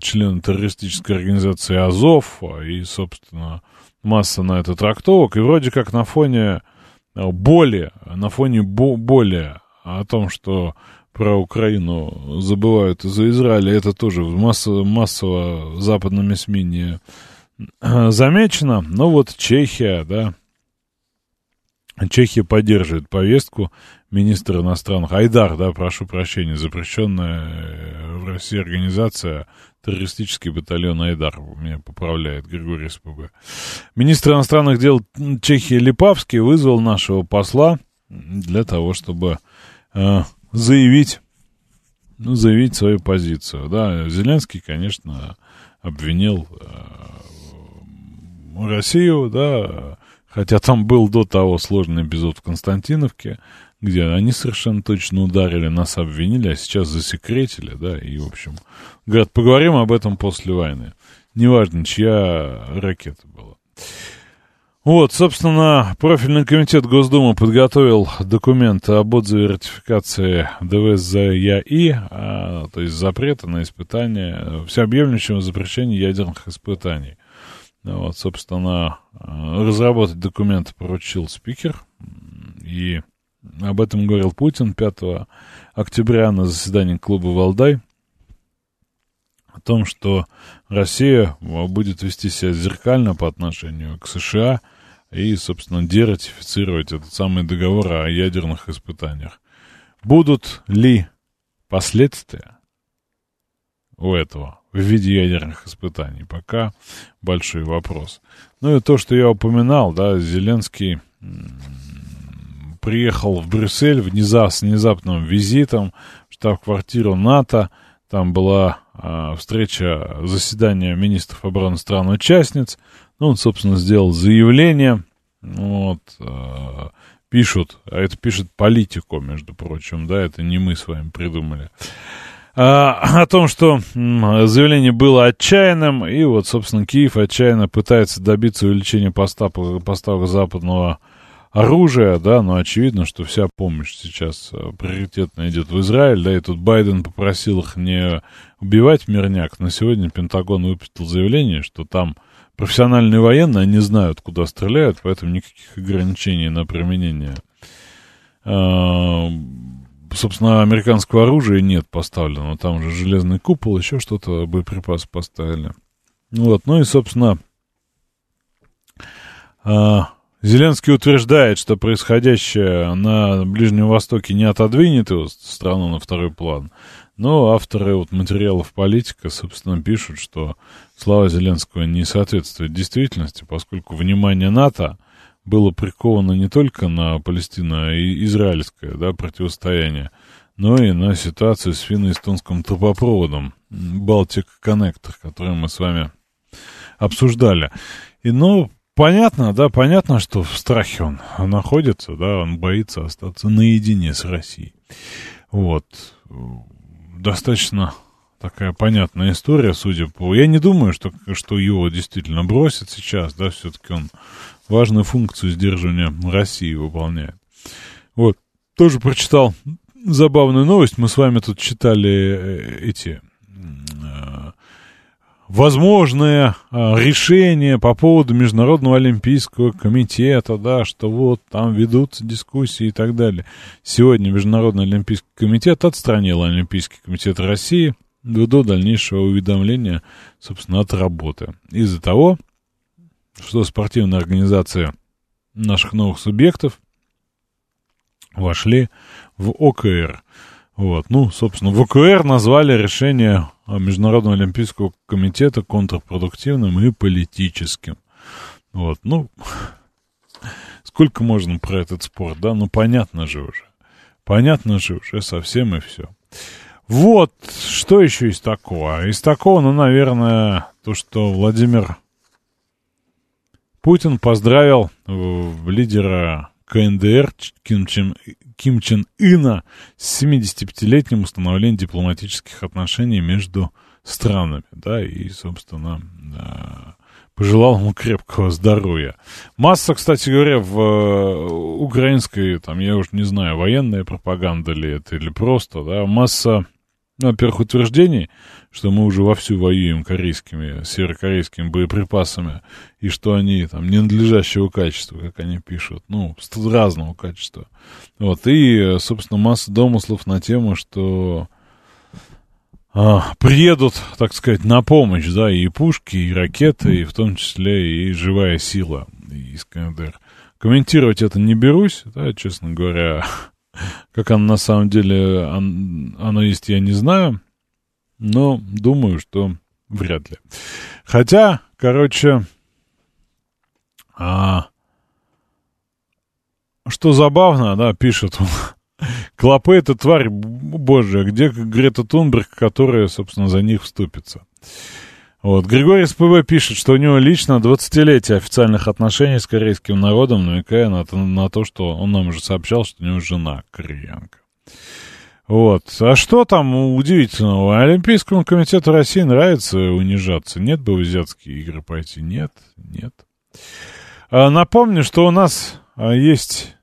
Speaker 1: члена террористической организации Азов и, собственно, масса на это трактовок, и вроде как на фоне э, боли, на фоне боли о том, что про Украину забывают из-за Израиля, это тоже массово, массово западными СМИ не замечено. Но вот Чехия, да, Чехия поддерживает повестку министра иностранных. Айдар, да, прошу прощения, запрещенная э, в России организация, террористический батальон Айдар, меня поправляет Григорий СПБ. Министр иностранных дел Чехии Липавский вызвал нашего посла для того, чтобы э, заявить, ну, заявить свою позицию. Да, Зеленский, конечно, обвинил э, Россию, да, Хотя там был до того сложный эпизод в Константиновке, где они совершенно точно ударили, нас обвинили, а сейчас засекретили, да, и, в общем, говорят, поговорим об этом после войны. Неважно, чья ракета была. Вот, собственно, профильный комитет Госдумы подготовил документ об отзыве ратификации ДВС-ЯИ, а, то есть запрета на испытание, всеобъемлющего запрещения ядерных испытаний. Вот, собственно, э, разработать документы поручил спикер, и об этом говорил Путин 5 октября на заседании клуба «Валдай», о том, что Россия будет вести себя зеркально по отношению к США и, собственно, дератифицировать этот самый договор о ядерных испытаниях. Будут ли последствия у этого? в виде ядерных испытаний. Пока большой вопрос. Ну и то, что я упоминал, да, Зеленский приехал в Брюссель внезап, с внезапным визитом в штаб-квартиру НАТО. Там была э, встреча, заседание министров обороны стран-участниц. Ну, он, собственно, сделал заявление. Вот, э, пишут, а это пишет политику, между прочим, да, это не мы с вами придумали. А, о том, что заявление было отчаянным, и вот, собственно, Киев отчаянно пытается добиться увеличения поставок, поставок западного оружия, да, но очевидно, что вся помощь сейчас э, приоритетно идет в Израиль, да, и тут Байден попросил их не убивать мирняк, но сегодня Пентагон выпустил заявление, что там профессиональные военные, они знают, куда стреляют, поэтому никаких ограничений на применение а, собственно, американского оружия нет поставлено. Там уже железный купол, еще что-то, боеприпасы поставили. Вот, ну и, собственно, а, Зеленский утверждает, что происходящее на Ближнем Востоке не отодвинет его страну на второй план. Но авторы вот материалов политика, собственно, пишут, что слова Зеленского не соответствуют действительности, поскольку внимание НАТО было приковано не только на палестино-израильское да, противостояние, но и на ситуацию с финно-эстонским трубопроводом Балтик Коннектор, который мы с вами обсуждали. И, ну, понятно, да, понятно, что в страхе он находится, да, он боится остаться наедине с Россией. Вот. Достаточно такая понятная история, судя по... Я не думаю, что, что его действительно бросят сейчас, да, все-таки он важную функцию сдерживания России выполняет. Вот, тоже прочитал забавную новость. Мы с вами тут читали э, эти возможные э, решения по поводу Международного Олимпийского комитета, да, что вот там ведутся дискуссии и так далее. Сегодня Международный Олимпийский комитет отстранил Олимпийский комитет России до дальнейшего уведомления, собственно, от работы. Из-за того, что спортивная организация наших новых субъектов вошли в ОКР. Вот, ну, собственно, в ОКР назвали решение Международного Олимпийского комитета контрпродуктивным и политическим. Вот, ну, *laughs* сколько можно про этот спорт, да? Ну, понятно же уже. Понятно же уже совсем и все. Вот, что еще из такого? Из такого, ну, наверное, то, что Владимир Путин поздравил э, лидера КНДР Ким Чен, Ким Чен Ына с 75-летним установлением дипломатических отношений между странами, да, и, собственно, пожелал ему крепкого здоровья. Масса, кстати говоря, в э, украинской, там, я уж не знаю, военная пропаганда ли это или просто, да, масса во-первых, утверждений, что мы уже вовсю воюем корейскими, северокорейскими боеприпасами, и что они там ненадлежащего качества, как они пишут, ну, разного качества. Вот, и, собственно, масса домыслов на тему, что а, приедут, так сказать, на помощь, да, и пушки, и ракеты, и в том числе и живая сила из КНДР. Комментировать это не берусь, да, честно говоря, *laughs* Как оно на самом деле оно есть, я не знаю. Но думаю, что вряд ли. Хотя, короче, а, что забавно, да, пишет он. Клопы — это тварь божья, где Грета Тунберг, которая, собственно, за них вступится. Вот. Григорий СПВ пишет, что у него лично 20-летие официальных отношений с корейским народом, намекая на, на то, что он нам уже сообщал, что у него жена кореянка. Вот. А что там удивительного? Олимпийскому комитету России нравится унижаться. Нет бы в азиатские игры пойти? Нет, нет. А, напомню, что у нас а, есть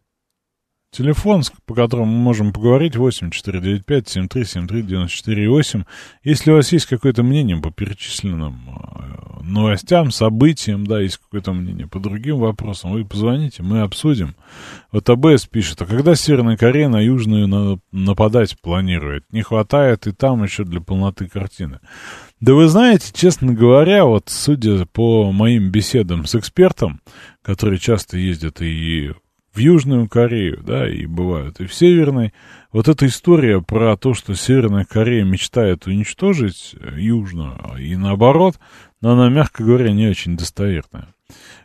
Speaker 1: Телефон, по которому мы можем поговорить, 8495-7373-94-8. Если у вас есть какое-то мнение по перечисленным э, новостям, событиям, да, есть какое-то мнение по другим вопросам, вы позвоните, мы обсудим. Вот АБС пишет, а когда Северная Корея на Южную нападать планирует? Не хватает и там еще для полноты картины. Да вы знаете, честно говоря, вот судя по моим беседам с экспертом, который часто ездит и в Южную Корею, да, и бывают, и в Северной. Вот эта история про то, что Северная Корея мечтает уничтожить Южную, и наоборот, но она, мягко говоря, не очень достоверная.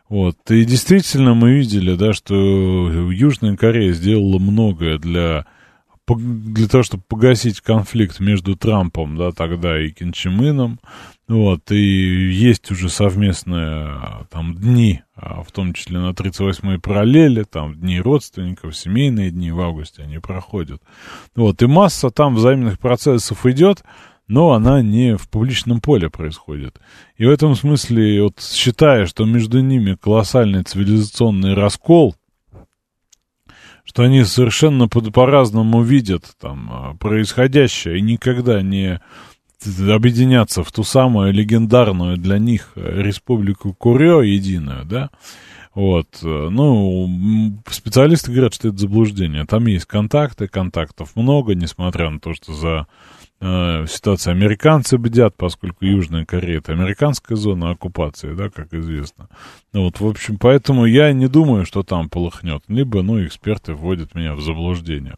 Speaker 1: Вот, и действительно мы видели, да, что Южная Корея сделала многое для, для того, чтобы погасить конфликт между Трампом, да, тогда и Ким Чен Ыном, вот, и есть уже совместные там дни, а, в том числе на 38-й параллели, там дни родственников, семейные дни в августе они проходят. Вот, и масса там взаимных процессов идет, но она не в публичном поле происходит. И в этом смысле, вот считая, что между ними колоссальный цивилизационный раскол, что они совершенно по-разному видят там а, происходящее и никогда не объединяться в ту самую легендарную для них республику Курё единую, да, вот, ну, специалисты говорят, что это заблуждение. Там есть контакты, контактов много, несмотря на то, что за э, ситуацию американцы бдят, поскольку Южная Корея это американская зона оккупации, да, как известно. Ну, вот, в общем, поэтому я не думаю, что там полыхнет. Либо, ну, эксперты вводят меня в заблуждение.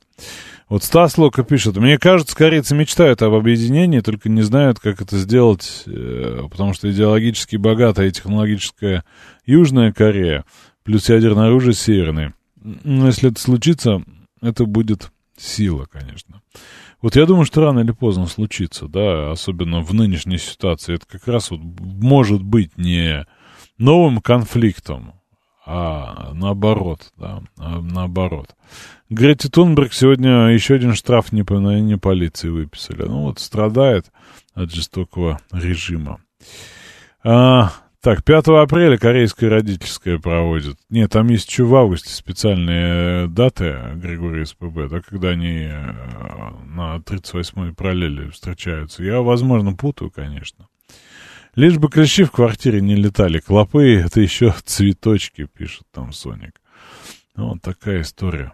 Speaker 1: Вот Стас Лока пишет, мне кажется, корейцы мечтают об объединении, только не знают, как это сделать, э, потому что идеологически богатая и технологическая Южная Корея, плюс ядерное оружие Северной. Но если это случится, это будет сила, конечно. Вот я думаю, что рано или поздно случится, да, особенно в нынешней ситуации. Это как раз вот может быть не новым конфликтом, а наоборот, да, а наоборот. Грети Тунберг сегодня еще один штраф неповиновения полиции выписали. Ну вот, страдает от жестокого режима. А, так, 5 апреля корейская родительская проводит. Нет, там есть еще в августе специальные даты Григория СПБ, да, когда они э, на 38-й параллели встречаются. Я, возможно, путаю, конечно. Лишь бы клещи в квартире не летали. Клопы — это еще цветочки, пишет там Соник. Ну, вот такая история.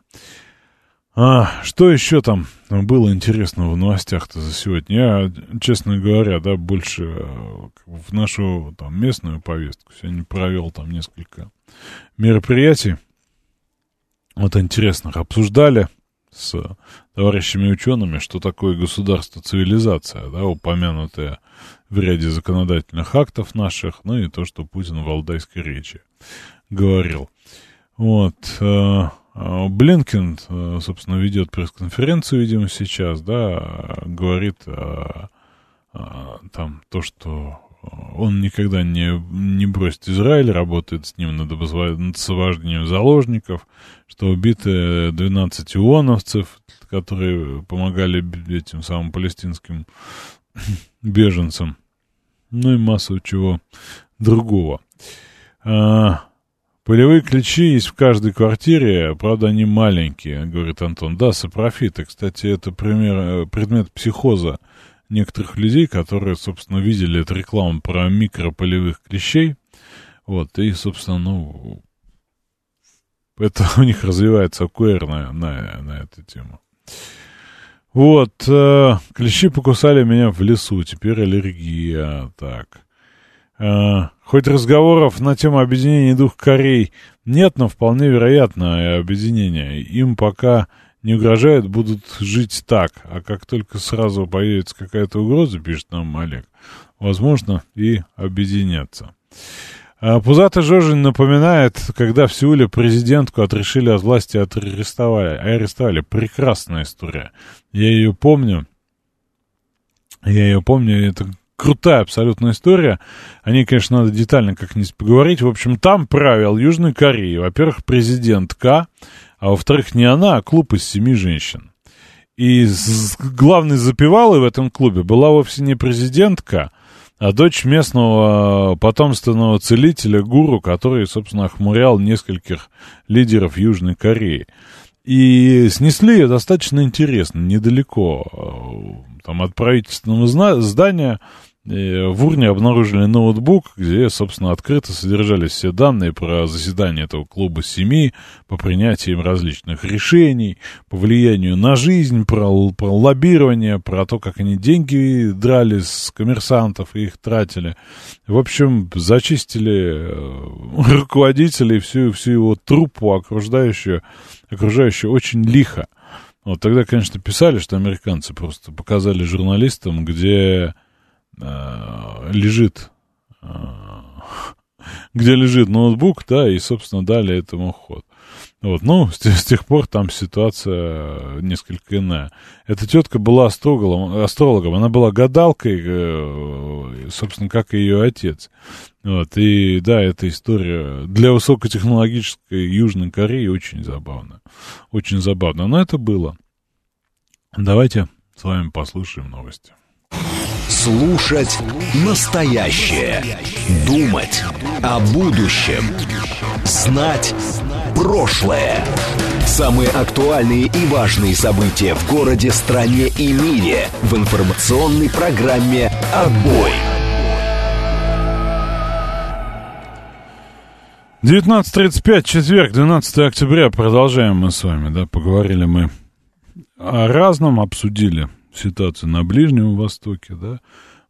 Speaker 1: А, что еще там было интересного в новостях-то за сегодня? Я, честно говоря, да, больше э, в нашу там местную повестку сегодня провел там несколько мероприятий. Вот интересных обсуждали с товарищами учеными, что такое государство-цивилизация, да, упомянутое в ряде законодательных актов наших, ну и то, что Путин в Алдайской речи говорил. Вот. Э, Блинкин, э, собственно, ведет пресс-конференцию, видимо, сейчас, да, говорит там то, что он никогда не, не бросит Израиль, работает с ним над, над освобождением заложников, что убиты 12 ионовцев, которые помогали этим самым палестинским *coughs* беженцам, ну и массу чего другого. А, полевые ключи есть в каждой квартире, правда, они маленькие, говорит Антон. Да, сапрофиты, кстати, это пример, предмет психоза некоторых людей, которые, собственно, видели эту рекламу про микрополевых клещей. Вот, и, собственно, ну, это *laughs* у них развивается ОКР на, на, на эту тему. Вот, э, клещи покусали меня в лесу, теперь аллергия, так. Э, хоть разговоров на тему объединения двух Корей нет, но вполне вероятно объединение. Им пока не угрожает, будут жить так. А как только сразу появится какая-то угроза, пишет нам Олег, возможно и объединятся. А Пузатый Жожин напоминает, когда в Сеуле президентку отрешили от власти, арестовали. Арестовали. Прекрасная история. Я ее помню. Я ее помню. Это крутая абсолютная история. О ней, конечно, надо детально как-нибудь поговорить. В общем, там правил Южной Кореи. Во-первых, президентка, а во-вторых, не она, а клуб из семи женщин. И главной запевалой в этом клубе была вовсе не президентка, а дочь местного потомственного целителя, гуру, который, собственно, охмурял нескольких лидеров Южной Кореи. И снесли ее достаточно интересно, недалеко, э, там, от правительственного здания, в Урне обнаружили ноутбук, где, собственно, открыто содержались все данные про заседание этого клуба семьи, по принятию им различных решений, по влиянию на жизнь, про, про лоббирование, про то, как они деньги драли с коммерсантов и их тратили. В общем, зачистили э, *laughs* руководителей, всю, всю его труппу окружающую, окружающую очень лихо. Вот тогда, конечно, писали, что американцы просто показали журналистам, где Э, лежит, э, где лежит ноутбук, да, и, собственно, дали этому ход. Вот, ну, с, с тех пор там ситуация несколько иная. Эта тетка была астрологом, астрологом она была гадалкой, э, собственно, как и ее отец. Вот, и да, эта история для высокотехнологической Южной Кореи очень забавная. Очень забавно, но это было. Давайте с вами послушаем новости.
Speaker 2: Слушать настоящее. Думать о будущем. Знать прошлое. Самые актуальные и важные события в городе, стране и мире в информационной программе «Отбой».
Speaker 1: 19.35, четверг, 12 октября. Продолжаем мы с вами, да, поговорили мы о разном, обсудили ситуацию на Ближнем Востоке, да.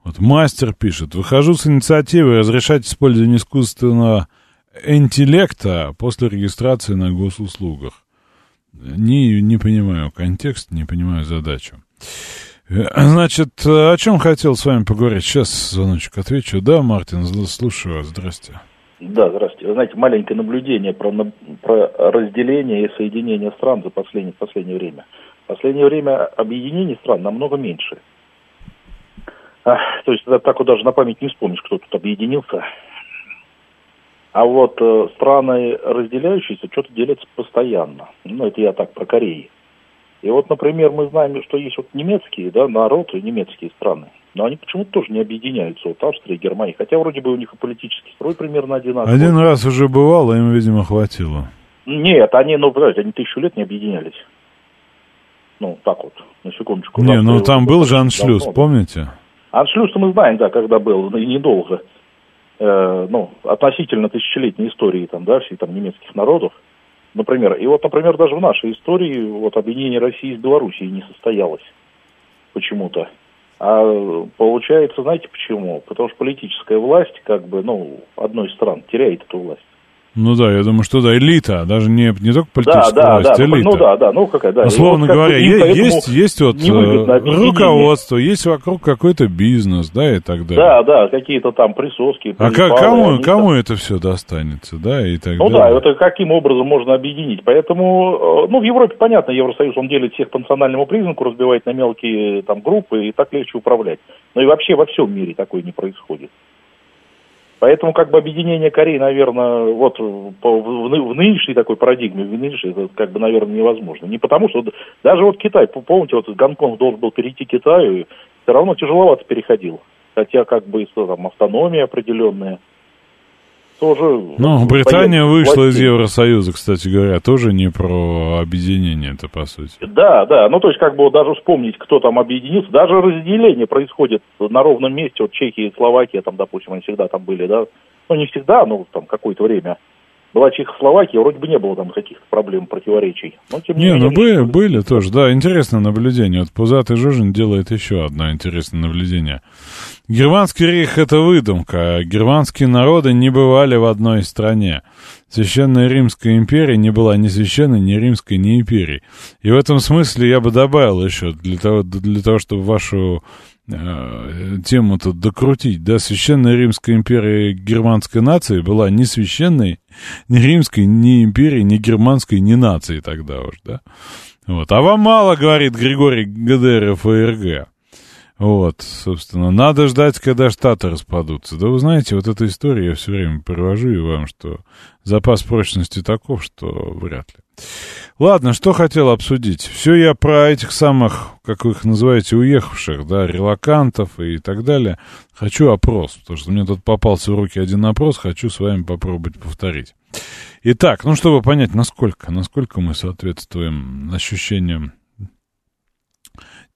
Speaker 1: Вот мастер пишет, выхожу с инициативой разрешать использование искусственного интеллекта после регистрации на госуслугах. Не, не понимаю контекст, не понимаю задачу. Значит, о чем хотел с вами поговорить? Сейчас звоночек отвечу. Да, Мартин, слушаю вас. Здрасте.
Speaker 10: Да, здравствуйте. Вы знаете, маленькое наблюдение про, про разделение и соединение стран за последнее, последнее время. В последнее время объединений стран намного меньше. А, то есть так вот даже на память не вспомнишь, кто тут объединился. А вот э, страны разделяющиеся что-то делятся постоянно. Ну, это я так про Кореи. И вот, например, мы знаем, что есть вот немецкие, да, народ и немецкие страны. Но они почему-то тоже не объединяются, вот Австрия и Германия. Хотя вроде бы у них и политический строй примерно одинаковый.
Speaker 1: Один раз уже бывало, им, видимо, хватило.
Speaker 10: Нет, они, ну, подождите, они тысячу лет не объединялись. Ну, так вот, на секундочку.
Speaker 1: Не, ну там был же аншлюз, давно, помните?
Speaker 10: Аншлюз мы знаем, да, когда был, и недолго. Э, ну, относительно тысячелетней истории там, да, всех там немецких народов, например. И вот, например, даже в нашей истории вот объединение России с Белоруссией не состоялось почему-то. А получается, знаете почему? Потому что политическая власть, как бы, ну, одной из стран теряет эту власть.
Speaker 1: Ну да, я думаю, что да, элита, даже не, не только политическая
Speaker 10: да, да,
Speaker 1: власть,
Speaker 10: да,
Speaker 1: элита.
Speaker 10: Ну да, да, ну какая, да.
Speaker 1: Условно
Speaker 10: вот,
Speaker 1: говоря, есть, есть, есть вот э, руководство, есть вокруг какой-то бизнес, да, и так далее.
Speaker 10: Да, да, какие-то там присоски.
Speaker 1: А как, кому, кому это все достанется, да, и так
Speaker 10: ну,
Speaker 1: далее?
Speaker 10: Ну да, это каким образом можно объединить. Поэтому, э, ну, в Европе, понятно, Евросоюз, он делит всех по национальному признаку, разбивает на мелкие там группы, и так легче управлять. Но и вообще во всем мире такое не происходит. Поэтому как бы объединение Кореи, наверное, вот в, в нынешней такой парадигме, в нынешней, это как бы, наверное, невозможно. Не потому что, даже вот Китай, помните, вот Гонконг должен был перейти Китаю, и все равно тяжеловато переходил. Хотя как бы там автономия определенная тоже...
Speaker 1: Ну, Британия вышла властей. из Евросоюза, кстати говоря, тоже не про объединение это, по сути.
Speaker 10: Да, да, ну, то есть, как бы, даже вспомнить, кто там объединился, даже разделение происходит на ровном месте, вот Чехия и Словакия, там, допустим, они всегда там были, да, ну, не всегда, но там какое-то время была Чехословакия, вроде бы не было там каких-то проблем, противоречий. Но, тем не,
Speaker 1: не
Speaker 10: менее,
Speaker 1: ну были, были тоже, да, интересное наблюдение. Вот Пузатый Жужин делает еще одно интересное наблюдение. Германский рейх — это выдумка. Германские народы не бывали в одной стране. Священная Римская империя не была ни священной, ни римской, ни империей. И в этом смысле я бы добавил еще, для того, для того чтобы вашу э, тему тут докрутить, да, Священная Римская империя германской нации была не священной, ни римской, ни империи, ни германской, ни нации тогда уж, да. Вот. А вам мало, говорит Григорий ГДР ФРГ. Вот, собственно, надо ждать, когда штаты распадутся. Да вы знаете, вот эту историю я все время привожу и вам, что запас прочности таков, что вряд ли. Ладно, что хотел обсудить. Все я про этих самых, как вы их называете, уехавших, да, релакантов и так далее. Хочу опрос, потому что мне тут попался в руки один опрос, хочу с вами попробовать повторить. Итак, ну, чтобы понять, насколько, насколько мы соответствуем ощущениям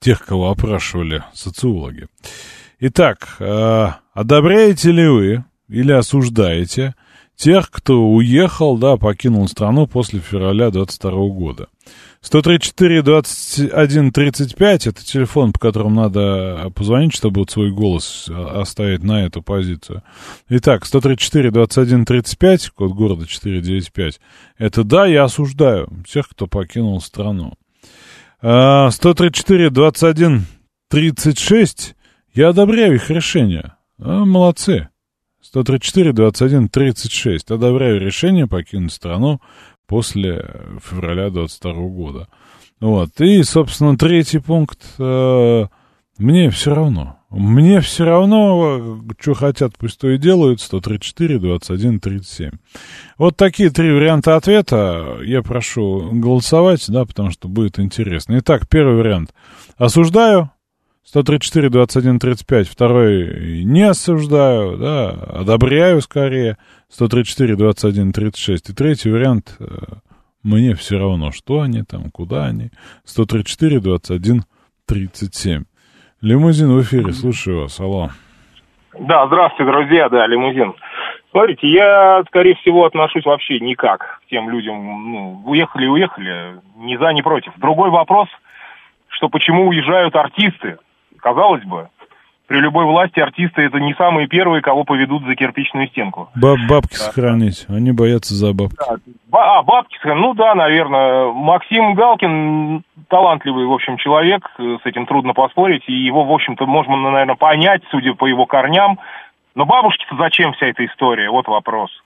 Speaker 1: тех, кого опрашивали социологи. Итак, э, одобряете ли вы или осуждаете тех, кто уехал, да, покинул страну после февраля 22 года? 134-21-35 это телефон, по которому надо позвонить, чтобы вот свой голос оставить на эту позицию. Итак, 134-21-35, код города 495, это да, я осуждаю тех, кто покинул страну. 134, 21, 36. Я одобряю их решение. А, молодцы. 134, 21, 36. Одобряю решение покинуть страну после февраля 22 года. Вот. И, собственно, третий пункт. Э, мне все равно. Мне все равно, что хотят, пусть то и делают. 134, 21, 37. Вот такие три варианта ответа. Я прошу голосовать, да, потому что будет интересно. Итак, первый вариант. Осуждаю. 134, 21, 35. Второй не осуждаю, да, одобряю скорее. 134, 21, 36. И третий вариант. Э, мне все равно, что они там, куда они. 134, 21, 37. Лимузин в эфире, слушаю вас, алло.
Speaker 4: Да, здравствуйте, друзья, да, лимузин. Смотрите, я, скорее всего, отношусь вообще никак к тем людям, ну, уехали уехали, ни за, ни против. Другой вопрос, что почему уезжают артисты, казалось бы, при любой власти артисты это не самые первые, кого поведут за кирпичную стенку.
Speaker 1: Баб бабки да. сохранить, они боятся за бабки.
Speaker 4: Да. А, бабки сохранить, ну да, наверное. Максим Галкин талантливый, в общем, человек, с этим трудно поспорить, и его, в общем-то, можно, наверное, понять, судя по его корням. Но бабушке-то зачем вся эта история? Вот вопрос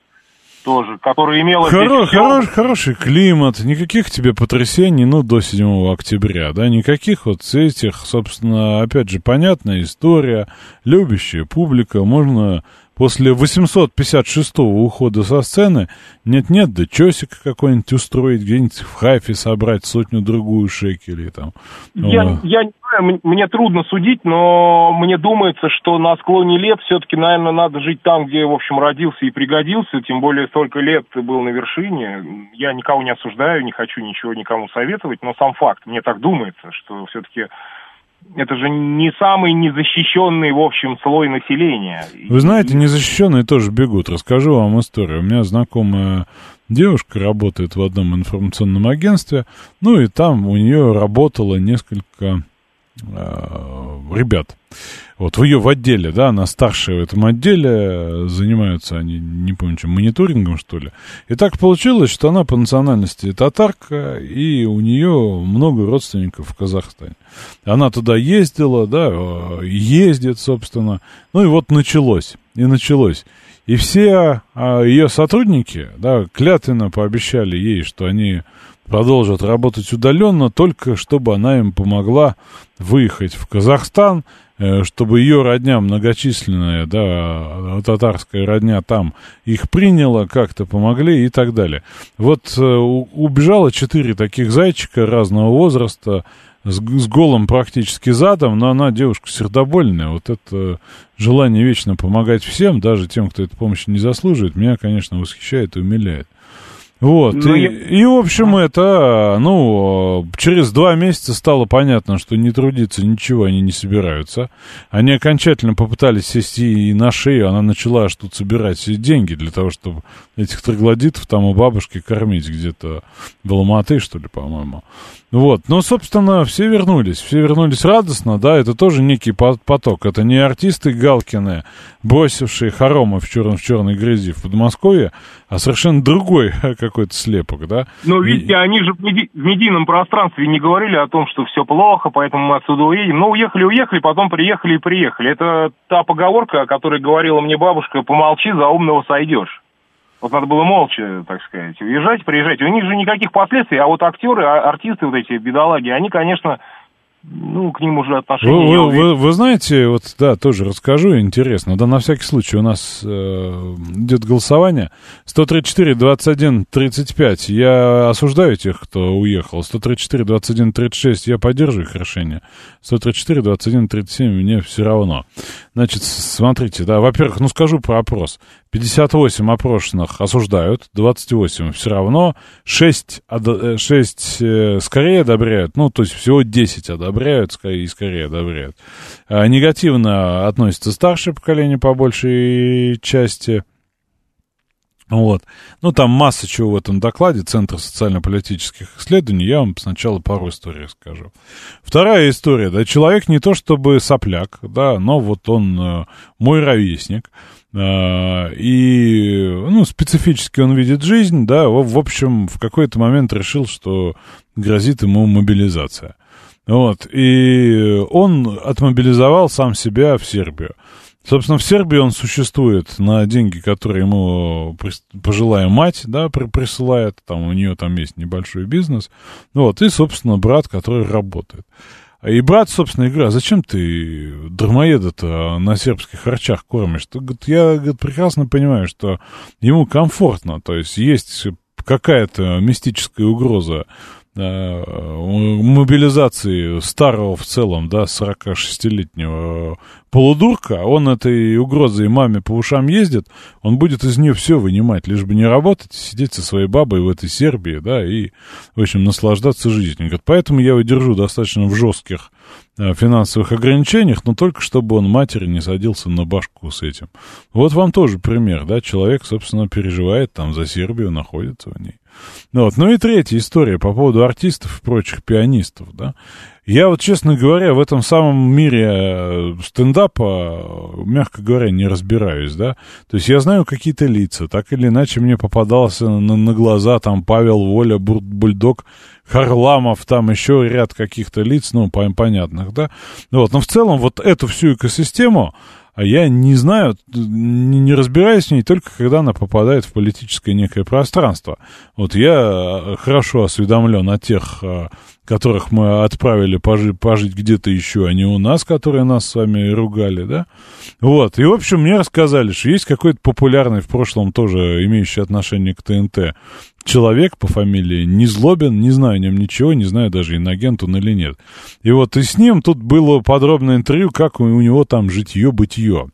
Speaker 4: тоже, которая имела...
Speaker 1: Хоро, хорош, хороший климат, никаких тебе потрясений, ну, до 7 октября, да, никаких вот этих, собственно, опять же, понятная история, любящая публика, можно после 856-го ухода со сцены нет-нет, да часик какой-нибудь устроить, где-нибудь в Хайфе собрать сотню-другую шекелей там.
Speaker 4: Я, я не знаю, мне трудно судить, но мне думается, что на склоне лет все-таки, наверное, надо жить там, где, в общем, родился и пригодился, тем более столько лет ты был на вершине. Я никого не осуждаю, не хочу ничего никому советовать, но сам факт, мне так думается, что все-таки это же не самый незащищенный, в общем, слой населения.
Speaker 1: Вы знаете, незащищенные тоже бегут. Расскажу вам историю. У меня знакомая девушка работает в одном информационном агентстве, ну и там у нее работало несколько ребят. Вот в ее в отделе, да, она старшая в этом отделе, занимаются они, не помню, чем, мониторингом, что ли. И так получилось, что она по национальности татарка, и у нее много родственников в Казахстане. Она туда ездила, да, э, ездит, собственно. Ну и вот началось, и началось. И все а, ее сотрудники, да, клятвенно пообещали ей, что они продолжат работать удаленно, только чтобы она им помогла выехать в Казахстан, э, чтобы ее родня многочисленная, да, татарская родня там их приняла, как-то помогли и так далее. Вот э, убежало четыре таких зайчика разного возраста, с, с голым практически задом, но она девушка сердобольная. Вот это желание вечно помогать всем, даже тем, кто эту помощь не заслуживает, меня, конечно, восхищает и умиляет. Вот, ну, и, я... и, в общем, это, ну, через два месяца стало понятно, что не трудиться ничего они не собираются. Они окончательно попытались сесть и на шею, она начала аж тут собирать деньги для того, чтобы этих троглодитов там у бабушки кормить где-то в Алматы, что ли, по-моему. Вот, ну, собственно, все вернулись, все вернулись радостно, да, это тоже некий поток, это не артисты Галкины, бросившие хоромы в, черном, в черной грязи в Подмосковье, а совершенно другой *laughs* какой-то слепок, да.
Speaker 11: Но видите, И... они же в, меди... в медийном пространстве не говорили о том, что все плохо, поэтому мы отсюда уедем. Ну, уехали, уехали, потом приехали и приехали. Это та поговорка, о которой говорила мне бабушка, помолчи, за умного сойдешь. Вот надо было молча, так сказать, уезжать, приезжать. У них же никаких последствий, а вот актеры, а, артисты вот эти бедолаги, они, конечно, ну, к ним уже отношения...
Speaker 1: Вы, вы, вы, вы знаете, вот, да, тоже расскажу, интересно. Да, на всякий случай, у нас э, идет голосование. 134, 21, 35. Я осуждаю тех, кто уехал. 134, 21, 36. Я поддерживаю их решение. 134, 21, 37. Мне все равно. Значит, смотрите, да, во-первых, ну, скажу про опрос. 58 опрошенных осуждают, 28 все равно, 6, 6 э, скорее одобряют, ну, то есть всего 10 одобряют и скорее одобряют. А негативно относится старшее поколение по большей части. Вот. Ну, там масса чего в этом докладе, Центр социально-политических исследований. Я вам сначала пару историй скажу. Вторая история, да, человек не то чтобы сопляк, да, но вот он э, мой ровесник, и, ну, специфически он видит жизнь, да, в общем, в какой-то момент решил, что грозит ему мобилизация. Вот, и он отмобилизовал сам себя в Сербию. Собственно, в Сербии он существует на деньги, которые ему пожилая мать, да, присылает, там у нее там есть небольшой бизнес, вот, и, собственно, брат, который работает. И брат, собственно, говорит, а зачем ты дармоеда-то на сербских харчах кормишь? Я говорит, прекрасно понимаю, что ему комфортно, то есть есть какая-то мистическая угроза мобилизации старого в целом, да, 46-летнего полудурка, он этой угрозой маме по ушам ездит, он будет из нее все вынимать, лишь бы не работать, сидеть со своей бабой в этой Сербии, да, и, в общем, наслаждаться жизнью. Говорит, поэтому я его держу достаточно в жестких э, финансовых ограничениях, но только чтобы он матери не садился на башку с этим. Вот вам тоже пример, да, человек, собственно, переживает там за Сербию, находится в ней. Ну, вот. ну и третья история по поводу артистов и прочих пианистов, да. Я вот, честно говоря, в этом самом мире э, стендапа, мягко говоря, не разбираюсь, да. То есть я знаю какие-то лица, так или иначе мне попадался на, на глаза там Павел Воля, Бульдог, Харламов, там еще ряд каких-то лиц, ну, понятных, да. Вот, но в целом вот эту всю экосистему а я не знаю, не, разбираюсь в ней только когда она попадает в политическое некое пространство. Вот я э, хорошо осведомлен о тех, э, которых мы отправили пожить, пожить где-то еще, а не у нас, которые нас с вами ругали, да? Вот, и, в общем, мне рассказали, что есть какой-то популярный в прошлом тоже имеющий отношение к ТНТ человек по фамилии Незлобин, не знаю о нем ничего, не знаю даже, инагент он или нет. И вот и с ним тут было подробное интервью, как у него там житье-бытие.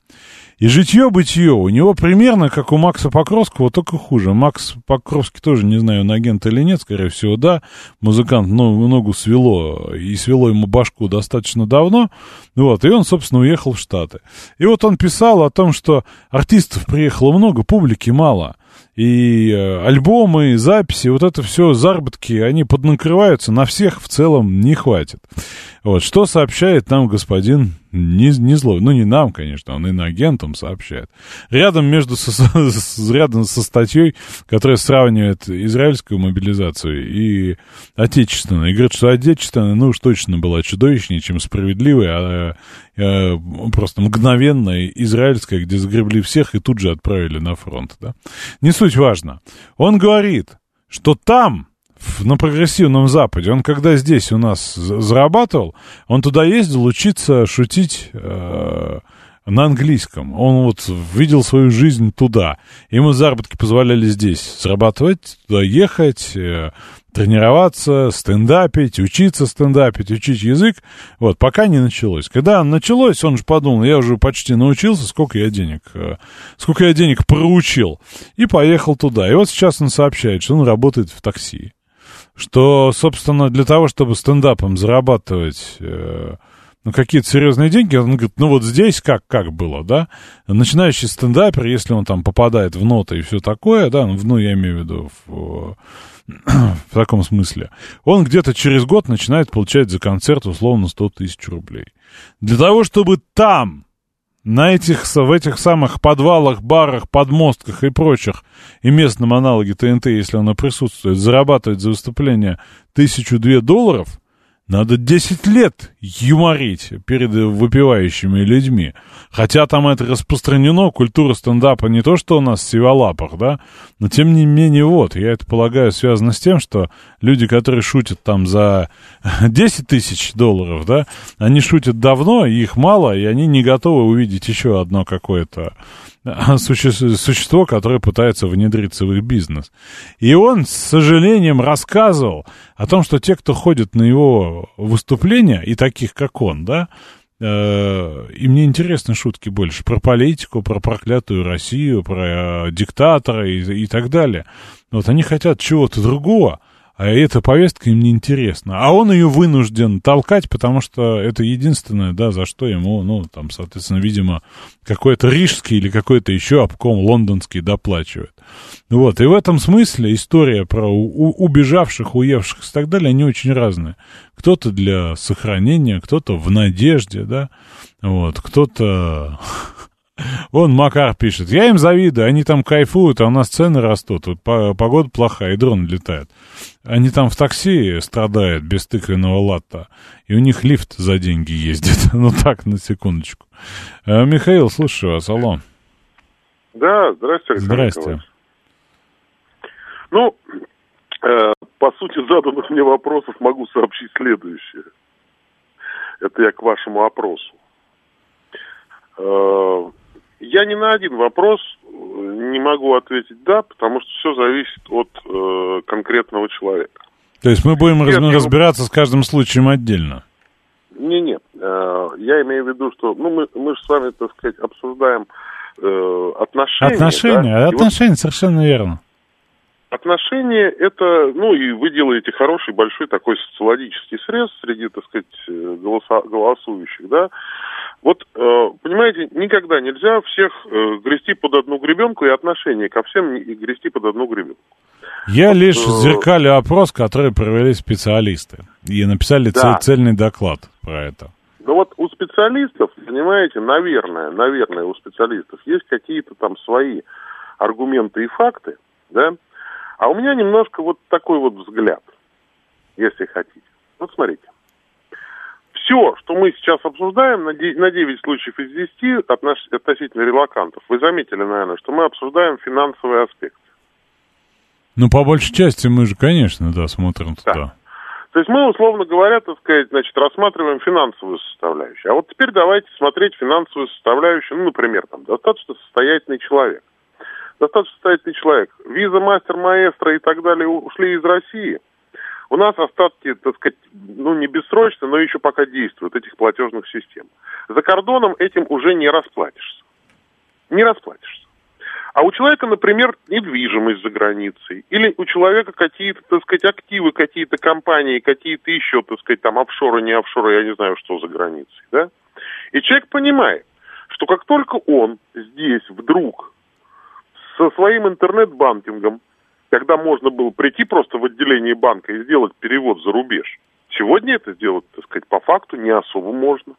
Speaker 1: И житье-бытие у него примерно как у Макса Покровского, только хуже. Макс Покровский тоже, не знаю, он агент или нет, скорее всего, да. Музыкант ногу, ногу свело, и свело ему башку достаточно давно. Вот, и он, собственно, уехал в Штаты. И вот он писал о том, что артистов приехало много, публики мало и э, альбомы, и записи, вот это все, заработки, они поднакрываются, на всех в целом не хватит. Вот, что сообщает нам господин не, не злой, ну не нам, конечно, он иноагентам сообщает. Рядом между со, с, рядом со статьей, которая сравнивает израильскую мобилизацию и отечественную, и говорит, что отечественная, ну уж точно была чудовищнее, чем справедливая, а, а просто мгновенная израильская, где загребли всех и тут же отправили на фронт. Да? Не суть важно. Он говорит, что там на прогрессивном Западе. Он когда здесь у нас зарабатывал, он туда ездил учиться шутить э, на английском. Он вот видел свою жизнь туда. Ему заработки позволяли здесь зарабатывать, туда ехать, э, тренироваться, стендапить, учиться стендапить, учить язык. Вот, пока не началось. Когда началось, он же подумал, я уже почти научился, сколько я денег, э, сколько я денег проучил. И поехал туда. И вот сейчас он сообщает, что он работает в такси что, собственно, для того, чтобы стендапом зарабатывать э, ну, какие-то серьезные деньги, он говорит, ну вот здесь как, как было, да? Начинающий стендапер, если он там попадает в ноты и все такое, да, ну, ну я имею в виду в, в таком смысле, он где-то через год начинает получать за концерт условно 100 тысяч рублей. Для того, чтобы там на этих, в этих самых подвалах, барах, подмостках и прочих, и местном аналоге ТНТ, если оно присутствует, зарабатывать за выступление тысячу-две долларов – надо 10 лет юморить перед выпивающими людьми. Хотя там это распространено, культура стендапа не то, что у нас в сиволапах, да, но тем не менее, вот, я это полагаю связано с тем, что люди, которые шутят там за *laughs* 10 тысяч долларов, да, они шутят давно, их мало, и они не готовы увидеть еще одно какое-то *laughs* существо, которое пытается внедриться в их бизнес. И он, с сожалением, рассказывал о том, что те, кто ходит на его выступления, и таких, как он, да, э, и мне интересны шутки больше про политику, про проклятую Россию, про э, диктатора и, и так далее. Вот они хотят чего-то другого, а эта повестка им не интересна. А он ее вынужден толкать, потому что это единственное, да, за что ему, ну, там, соответственно, видимо, какой-то рижский или какой-то еще обком лондонский доплачивает. Вот, и в этом смысле история про убежавших, уевших и так далее, они очень разные. Кто-то для сохранения, кто-то в надежде, да, вот, кто-то Вон Макар пишет, я им завидую, они там кайфуют, а у нас цены растут, вот погода плохая, и дрон летает. Они там в такси страдают без тыквенного латта, и у них лифт за деньги ездит. *laughs* ну так, на секундочку. А, Михаил, слушаю вас, алло.
Speaker 12: Да, здрасте, Александр
Speaker 1: Здрасте.
Speaker 12: Николаевич. Ну, э, по сути заданных мне вопросов могу сообщить следующее. Это я к вашему опросу. Э, я ни на один вопрос не могу ответить «да», потому что все зависит от э, конкретного человека.
Speaker 1: То есть мы будем раз, разбираться с каждым случаем отдельно?
Speaker 12: Не, нет. Э, я имею в виду, что ну, мы, мы же с вами, так сказать, обсуждаем э, отношения.
Speaker 1: Отношения,
Speaker 12: да?
Speaker 1: отношения, вот совершенно верно.
Speaker 12: Отношения это, ну и вы делаете хороший, большой такой социологический срез среди, так сказать, э, голоса, голосующих, да. Вот, э, понимаете, никогда нельзя всех э, грести под одну гребенку и отношения ко всем грести под одну гребенку.
Speaker 1: Я вот, лишь э... зеркалю опрос, который провели специалисты. И написали да. цельный доклад про это.
Speaker 12: Ну вот у специалистов, понимаете, наверное, наверное, у специалистов есть какие-то там свои аргументы и факты, да, а у меня немножко вот такой вот взгляд, если хотите. Вот смотрите все, что мы сейчас обсуждаем, на 9 случаев из 10 относительно релакантов, вы заметили, наверное, что мы обсуждаем финансовый аспект.
Speaker 1: Ну, по большей части мы же, конечно, да, смотрим туда. Да.
Speaker 12: То есть мы, условно говоря, так сказать, значит, рассматриваем финансовую составляющую. А вот теперь давайте смотреть финансовую составляющую, ну, например, там, достаточно состоятельный человек. Достаточно состоятельный человек. Виза, мастер, маэстро и так далее ушли из России – у нас остатки, так сказать, ну не бессрочно, но еще пока действуют этих платежных систем. За кордоном этим уже не расплатишься. Не расплатишься. А у человека, например, недвижимость за границей, или у человека какие-то, так сказать, активы, какие-то компании, какие-то еще, так сказать, там офшоры, не офшоры, я не знаю, что за границей, да? И человек понимает, что как только он здесь вдруг со своим интернет-банкингом когда можно было прийти просто в отделение банка и сделать перевод за рубеж Сегодня это сделать, так сказать, по факту не особо можно.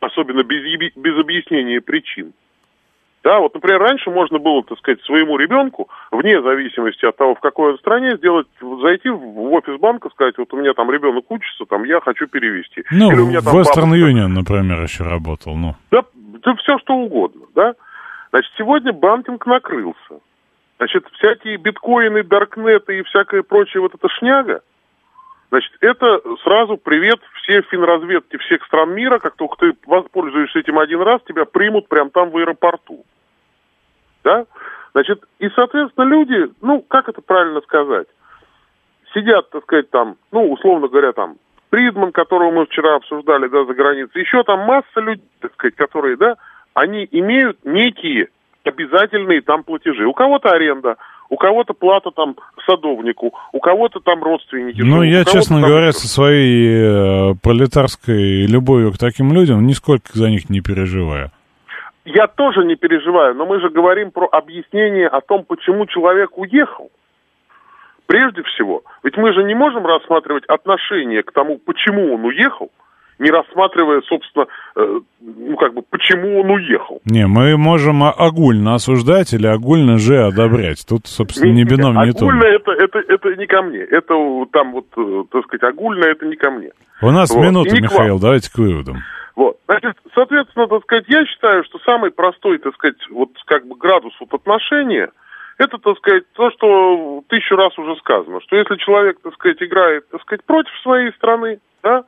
Speaker 12: Особенно без, без объяснения причин. Да, вот, например, раньше можно было, так сказать, своему ребенку, вне зависимости от того, в какой он стране, сделать, зайти в офис банка, сказать, вот у меня там ребенок учится, там я хочу перевести.
Speaker 1: Ну,
Speaker 12: Или у меня там
Speaker 1: Western
Speaker 12: бабушка-
Speaker 1: Union, например, еще работал, ну.
Speaker 12: Да, да все что угодно, да. Значит, сегодня банкинг накрылся. Значит, всякие биткоины, даркнеты и всякая прочая вот эта шняга, значит, это сразу привет все финразведки всех стран мира, как только ты воспользуешься этим один раз, тебя примут прямо там в аэропорту. Да? Значит, и, соответственно, люди, ну, как это правильно сказать, сидят, так сказать, там, ну, условно говоря, там, Фридман, которого мы вчера обсуждали, да, за границей, еще там масса людей, так сказать, которые, да, они имеют некие обязательные там платежи. У кого-то аренда, у кого-то плата там садовнику, у кого-то там родственники.
Speaker 1: Ну,
Speaker 12: живут,
Speaker 1: я, честно
Speaker 12: там
Speaker 1: говоря, со своей э, пролетарской любовью к таким людям нисколько за них не переживаю.
Speaker 12: Я тоже не переживаю, но мы же говорим про объяснение о том, почему человек уехал. Прежде всего, ведь мы же не можем рассматривать отношение к тому, почему он уехал, не рассматривая, собственно, э, ну как бы, почему он уехал.
Speaker 1: Не, мы можем огульно осуждать или огульно же одобрять. Тут, собственно, не бином, не то.
Speaker 12: Огульно это, это, это не ко мне. Это там вот, э, так сказать, огульно это не ко мне.
Speaker 1: У нас
Speaker 12: Вот.
Speaker 1: минута. Михаил, давайте к выводам.
Speaker 12: Вот. Значит, соответственно, так сказать, я считаю, что самый простой, так сказать, вот как бы градус вот отношения, это, так сказать, то, что тысячу раз уже сказано, что если человек, так сказать, играет, так сказать, против своей страны, да,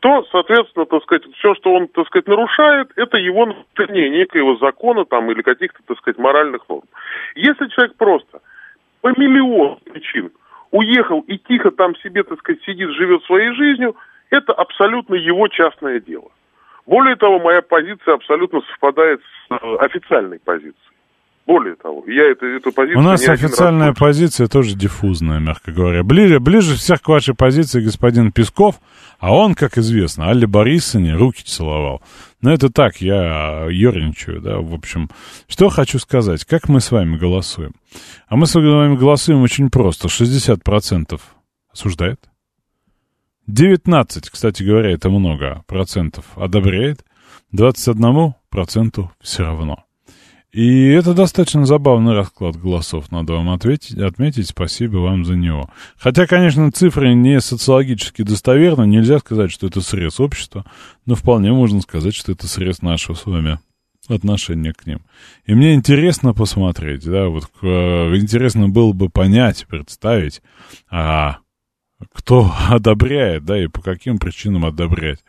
Speaker 12: то, соответственно, так сказать, все, что он, так сказать, нарушает, это его нарушение некоего закона там или каких-то, так сказать, моральных норм. Если человек просто по миллиону причин уехал и тихо там себе, так сказать, сидит, живет своей жизнью, это абсолютно его частное дело. Более того, моя позиция абсолютно совпадает с э, официальной позицией. Более того, я это, эту позицию
Speaker 1: У нас официальная позиция тоже диффузная, мягко говоря. Ближе, ближе всех к вашей позиции господин Песков, а он, как известно, Алле Борисовне руки целовал. Но это так, я ерничаю, да, в общем. Что хочу сказать, как мы с вами голосуем? А мы с вами голосуем очень просто. 60% осуждает. 19, кстати говоря, это много процентов одобряет. 21 проценту все равно. И это достаточно забавный расклад голосов, надо вам ответить, отметить. Спасибо вам за него. Хотя, конечно, цифры не социологически достоверны. Нельзя сказать, что это срез общества, но вполне можно сказать, что это срез нашего с вами отношения к ним. И мне интересно посмотреть, да, вот э, интересно было бы понять, представить, а, кто *laughs* одобряет, да, и по каким причинам одобрять.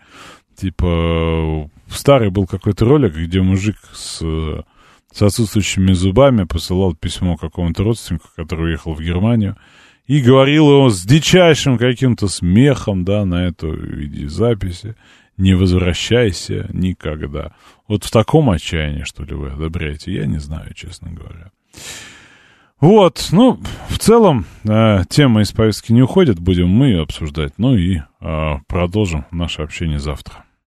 Speaker 1: Типа, старый был какой-то ролик, где мужик с, э, с отсутствующими зубами посылал письмо какому-то родственнику, который уехал в Германию, и говорил его с дичайшим каким-то смехом, да, на эту видеозаписи. Не возвращайся никогда. Вот в таком отчаянии, что ли, вы одобряете, я не знаю, честно говоря. Вот, ну, в целом, э, тема из повестки не уходит, будем мы ее обсуждать, ну и э, продолжим наше общение завтра.